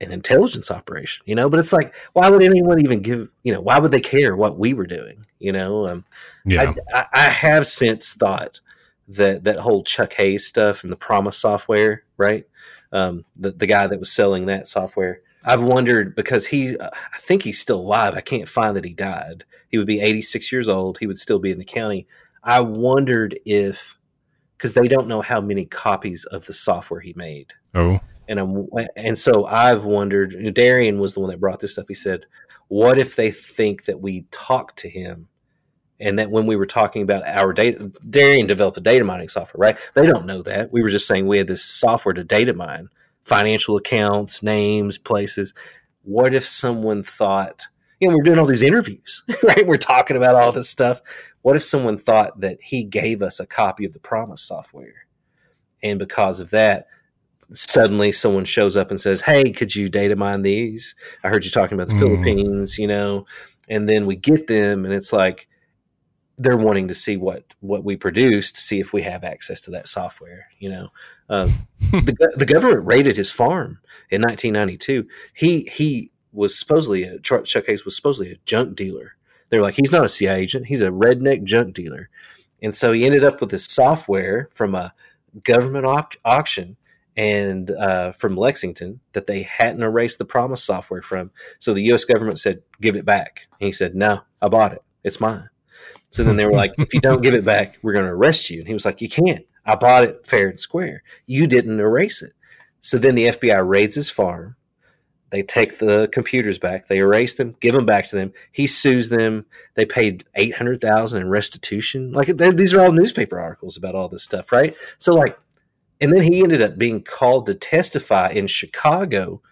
an intelligence operation, you know." But it's like, why would anyone even give? You know, why would they care what we were doing? You know, um, yeah. I, I, I have since thought that that whole Chuck Hayes stuff and the PROMIS software, right? Um, the the guy that was selling that software. I've wondered because he, I think he's still alive. I can't find that he died. He would be 86 years old. He would still be in the county. I wondered if, because they don't know how many copies of the software he made. Oh, and I'm, and so I've wondered. Darian was the one that brought this up. He said, "What if they think that we talked to him and that when we were talking about our data, Darian developed a data mining software, right? They don't know that. We were just saying we had this software to data mine financial accounts, names, places. What if someone thought, you know, we're doing all these interviews, right? We're talking about all this stuff. What if someone thought that he gave us a copy of the PROMIS software? And because of that, suddenly someone shows up and says, Hey, could you data mine these? I heard you talking about the mm. Philippines, you know, and then we get them and it's like, they're wanting to see what what we produce to see if we have access to that software. You know, um, the the government raided his farm in 1992. He he was supposedly a Chuck Hayes was supposedly a junk dealer. They're like he's not a CIA agent. He's a redneck junk dealer, and so he ended up with this software from a government au- auction and uh, from Lexington that they hadn't erased the PROMIS software from. So the U.S. government said, "Give it back." And he said, "No, I bought it. It's mine." So then they were like, if you don't give it back, we're going to arrest you. And he was like, you can't. I bought it fair and square. You didn't erase it. So then the FBI raids his farm. They take the computers back. They erase them, give them back to them. He sues them. They paid eight hundred thousand in restitution. Like these are all newspaper articles about all this stuff, right? So like, and then he ended up being called to testify in Chicago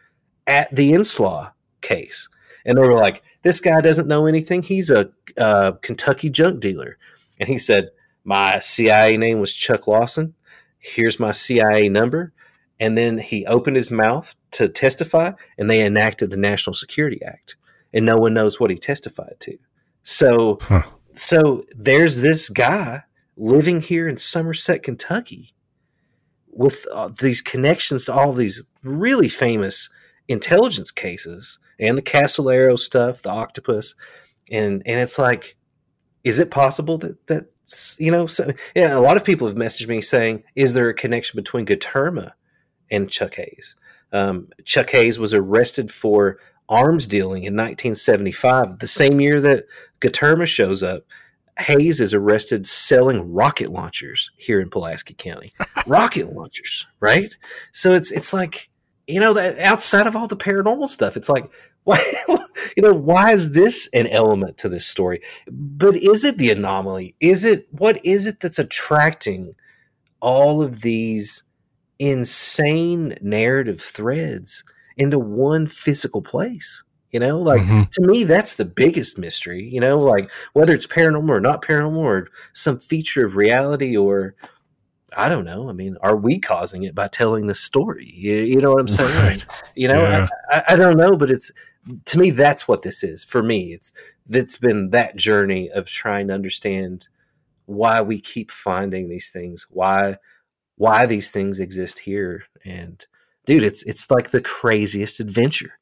at the Inslaw case and they were like, "This guy doesn't know anything. He's a uh, Kentucky junk dealer." And he said, "My CIA name was Chuck Lawson. Here's my CIA number." And then he opened his mouth to testify, and they enacted the National Security Act, and no one knows what he testified to. So, huh. so there's this guy living here in Somerset, Kentucky, with uh, these connections to all these really famous intelligence cases and the Casolaro stuff, the octopus, and and it's like, is it possible that that you know? So, yeah, a lot of people have messaged me saying, is there a connection between Guterma and Chuck Hayes? Um, Chuck Hayes was arrested for arms dealing in 1975, the same year that Guterma shows up. Hayes is arrested selling rocket launchers here in Pulaski County. rocket launchers, right? So it's it's like you know that outside of all the paranormal stuff, it's like why you know why is this an element to this story? But is it the anomaly? Is it what is it that's attracting all of these insane narrative threads into one physical place? You know, like mm-hmm. to me, that's the biggest mystery. You know, like whether it's paranormal or not paranormal or some feature of reality or I don't know. I mean, are we causing it by telling the story? You, you know what I'm saying? Right. You know, yeah. I, I, I, don't know, but it's to me that's what this is. For me, it's it's been that journey of trying to understand why we keep finding these things, why why these things exist here, and dude, it's it's like the craziest adventure.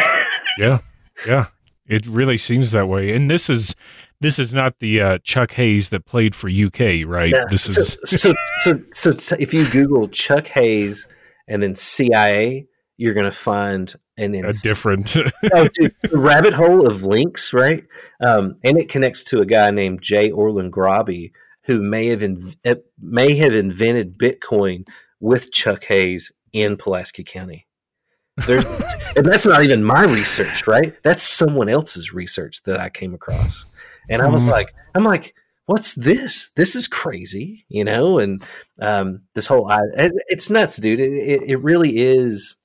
yeah, yeah, it really seems that way. And this is this is not the uh, Chuck Hayes that played for UK, right? Yeah. This is so, so, so so if you Google Chuck Hayes and then CIA, you're going to find an ins- a different oh, dude, rabbit hole of links, right? Um, and it connects to a guy named Jay Orland Groby, who may have inv- eh, may have invented Bitcoin with Chuck Hayes in Pulaski County. There's, and that's not even my research, right? That's someone else's research that I came across. And I was mm-hmm. like, I'm like, what's this? This is crazy, you know? And um, this whole, it's nuts, dude. It, it, it really is.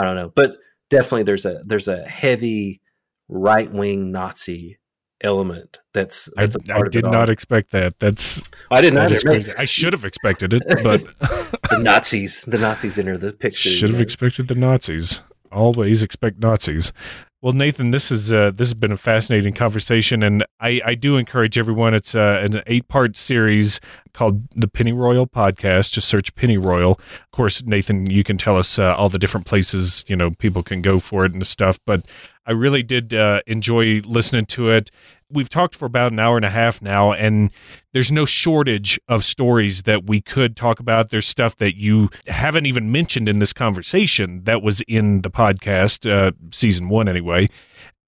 I don't know, but definitely there's a there's a heavy right wing Nazi element that's, that's I, I did not expect that. That's i didn't that i should have expected it but the nazis the nazis enter the picture should have expected the nazis. Always expect nazis well, Nathan, this is uh, this has been a fascinating conversation, and I, I do encourage everyone. It's uh, an eight part series called the Pennyroyal Podcast. Just search Pennyroyal. Of course, Nathan, you can tell us uh, all the different places you know people can go for it and stuff. But I really did uh, enjoy listening to it we've talked for about an hour and a half now, and there's no shortage of stories that we could talk about. There's stuff that you haven't even mentioned in this conversation that was in the podcast, uh, season one anyway.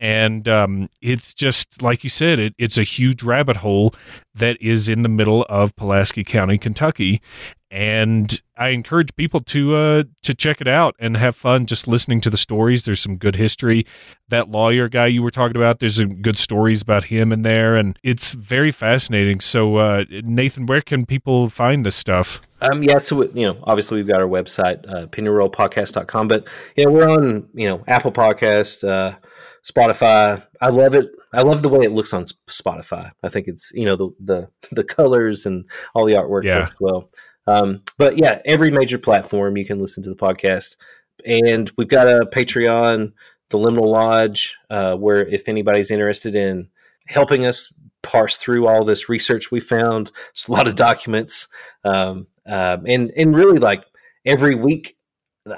And um, it's just like you said, it, it's a huge rabbit hole that is in the middle of Pulaski County, Kentucky and I encourage people to uh, to check it out and have fun just listening to the stories. There's some good history. That lawyer guy you were talking about, there's some good stories about him in there, and it's very fascinating. So, uh, Nathan, where can people find this stuff? Um, yeah, so you know, obviously we've got our website, uh, pennyroyalpodcast.com, but know, we're on you know Apple Podcast, uh, Spotify. I love it. I love the way it looks on Spotify. I think it's you know the the the colors and all the artwork yeah. well. Um, but yeah, every major platform you can listen to the podcast. And we've got a Patreon, the Liminal Lodge, uh, where if anybody's interested in helping us parse through all this research we found, it's a lot of documents, um, uh, and and really like every week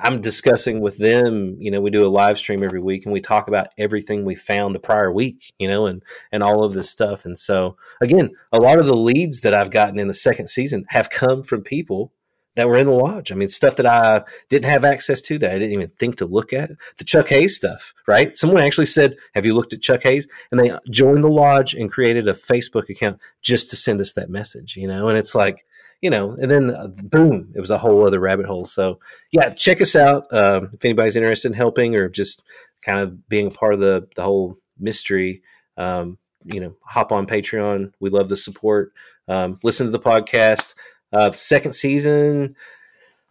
I'm discussing with them, you know, we do a live stream every week and we talk about everything we found the prior week, you know, and and all of this stuff. And so again, a lot of the leads that I've gotten in the second season have come from people that were in the lodge. I mean, stuff that I didn't have access to that I didn't even think to look at. The Chuck Hayes stuff, right? Someone actually said, Have you looked at Chuck Hayes? And they joined the lodge and created a Facebook account just to send us that message, you know? And it's like, you know, and then uh, boom, it was a whole other rabbit hole. So, yeah, check us out um, if anybody's interested in helping or just kind of being a part of the, the whole mystery. Um, you know, hop on Patreon. We love the support. Um, listen to the podcast. Uh, second season,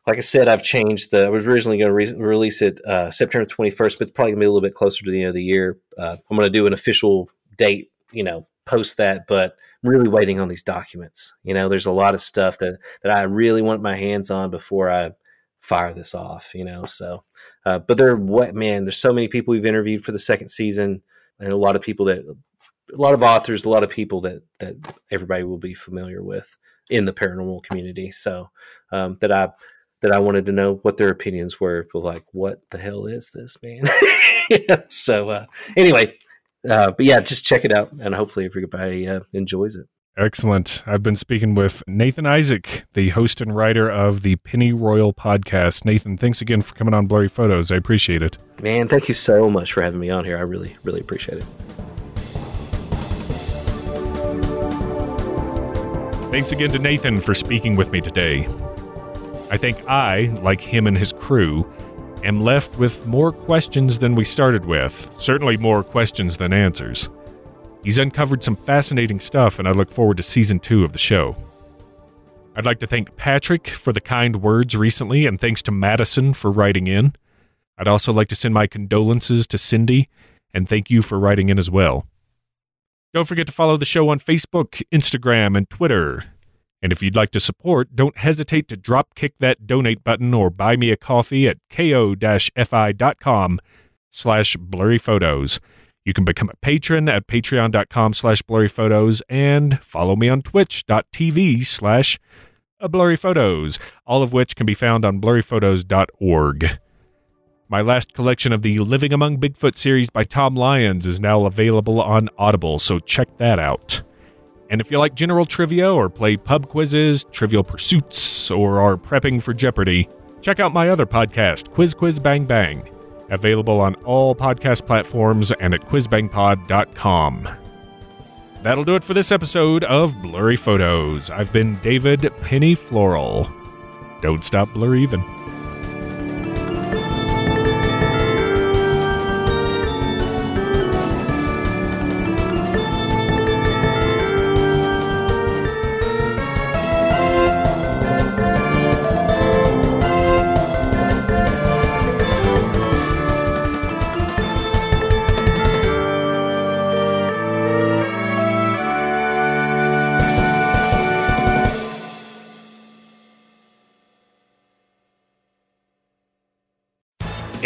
like I said, I've changed the. I was originally going to re- release it uh, September 21st, but it's probably going to be a little bit closer to the end of the year. Uh, I'm going to do an official date, you know, post that, but really waiting on these documents. You know, there's a lot of stuff that that I really want my hands on before I fire this off. You know, so uh, but there, what man? There's so many people we've interviewed for the second season, and a lot of people that, a lot of authors, a lot of people that that everybody will be familiar with in the paranormal community. So um, that I that I wanted to know what their opinions were. Like, what the hell is this, man? so uh, anyway, uh, but yeah, just check it out, and hopefully everybody uh, enjoys it. Excellent. I've been speaking with Nathan Isaac, the host and writer of the Penny Royal podcast. Nathan, thanks again for coming on Blurry Photos. I appreciate it. Man, thank you so much for having me on here. I really, really appreciate it. Thanks again to Nathan for speaking with me today. I think I, like him and his crew, am left with more questions than we started with, certainly more questions than answers. He's uncovered some fascinating stuff, and I look forward to season two of the show. I'd like to thank Patrick for the kind words recently, and thanks to Madison for writing in. I'd also like to send my condolences to Cindy, and thank you for writing in as well. Don't forget to follow the show on Facebook, Instagram, and Twitter. And if you'd like to support, don't hesitate to drop kick that donate button or buy me a coffee at ko-fi.com slash blurry photos. You can become a patron at patreon.com slash blurry photos and follow me on twitch.tv slash blurry photos, all of which can be found on blurryphotos.org. My last collection of the Living Among Bigfoot series by Tom Lyons is now available on Audible, so check that out. And if you like general trivia or play pub quizzes, trivial pursuits, or are prepping for Jeopardy, check out my other podcast, Quiz Quiz Bang Bang, available on all podcast platforms and at quizbangpod.com. That'll do it for this episode of Blurry Photos. I've been David Penny Floral. Don't stop blur even.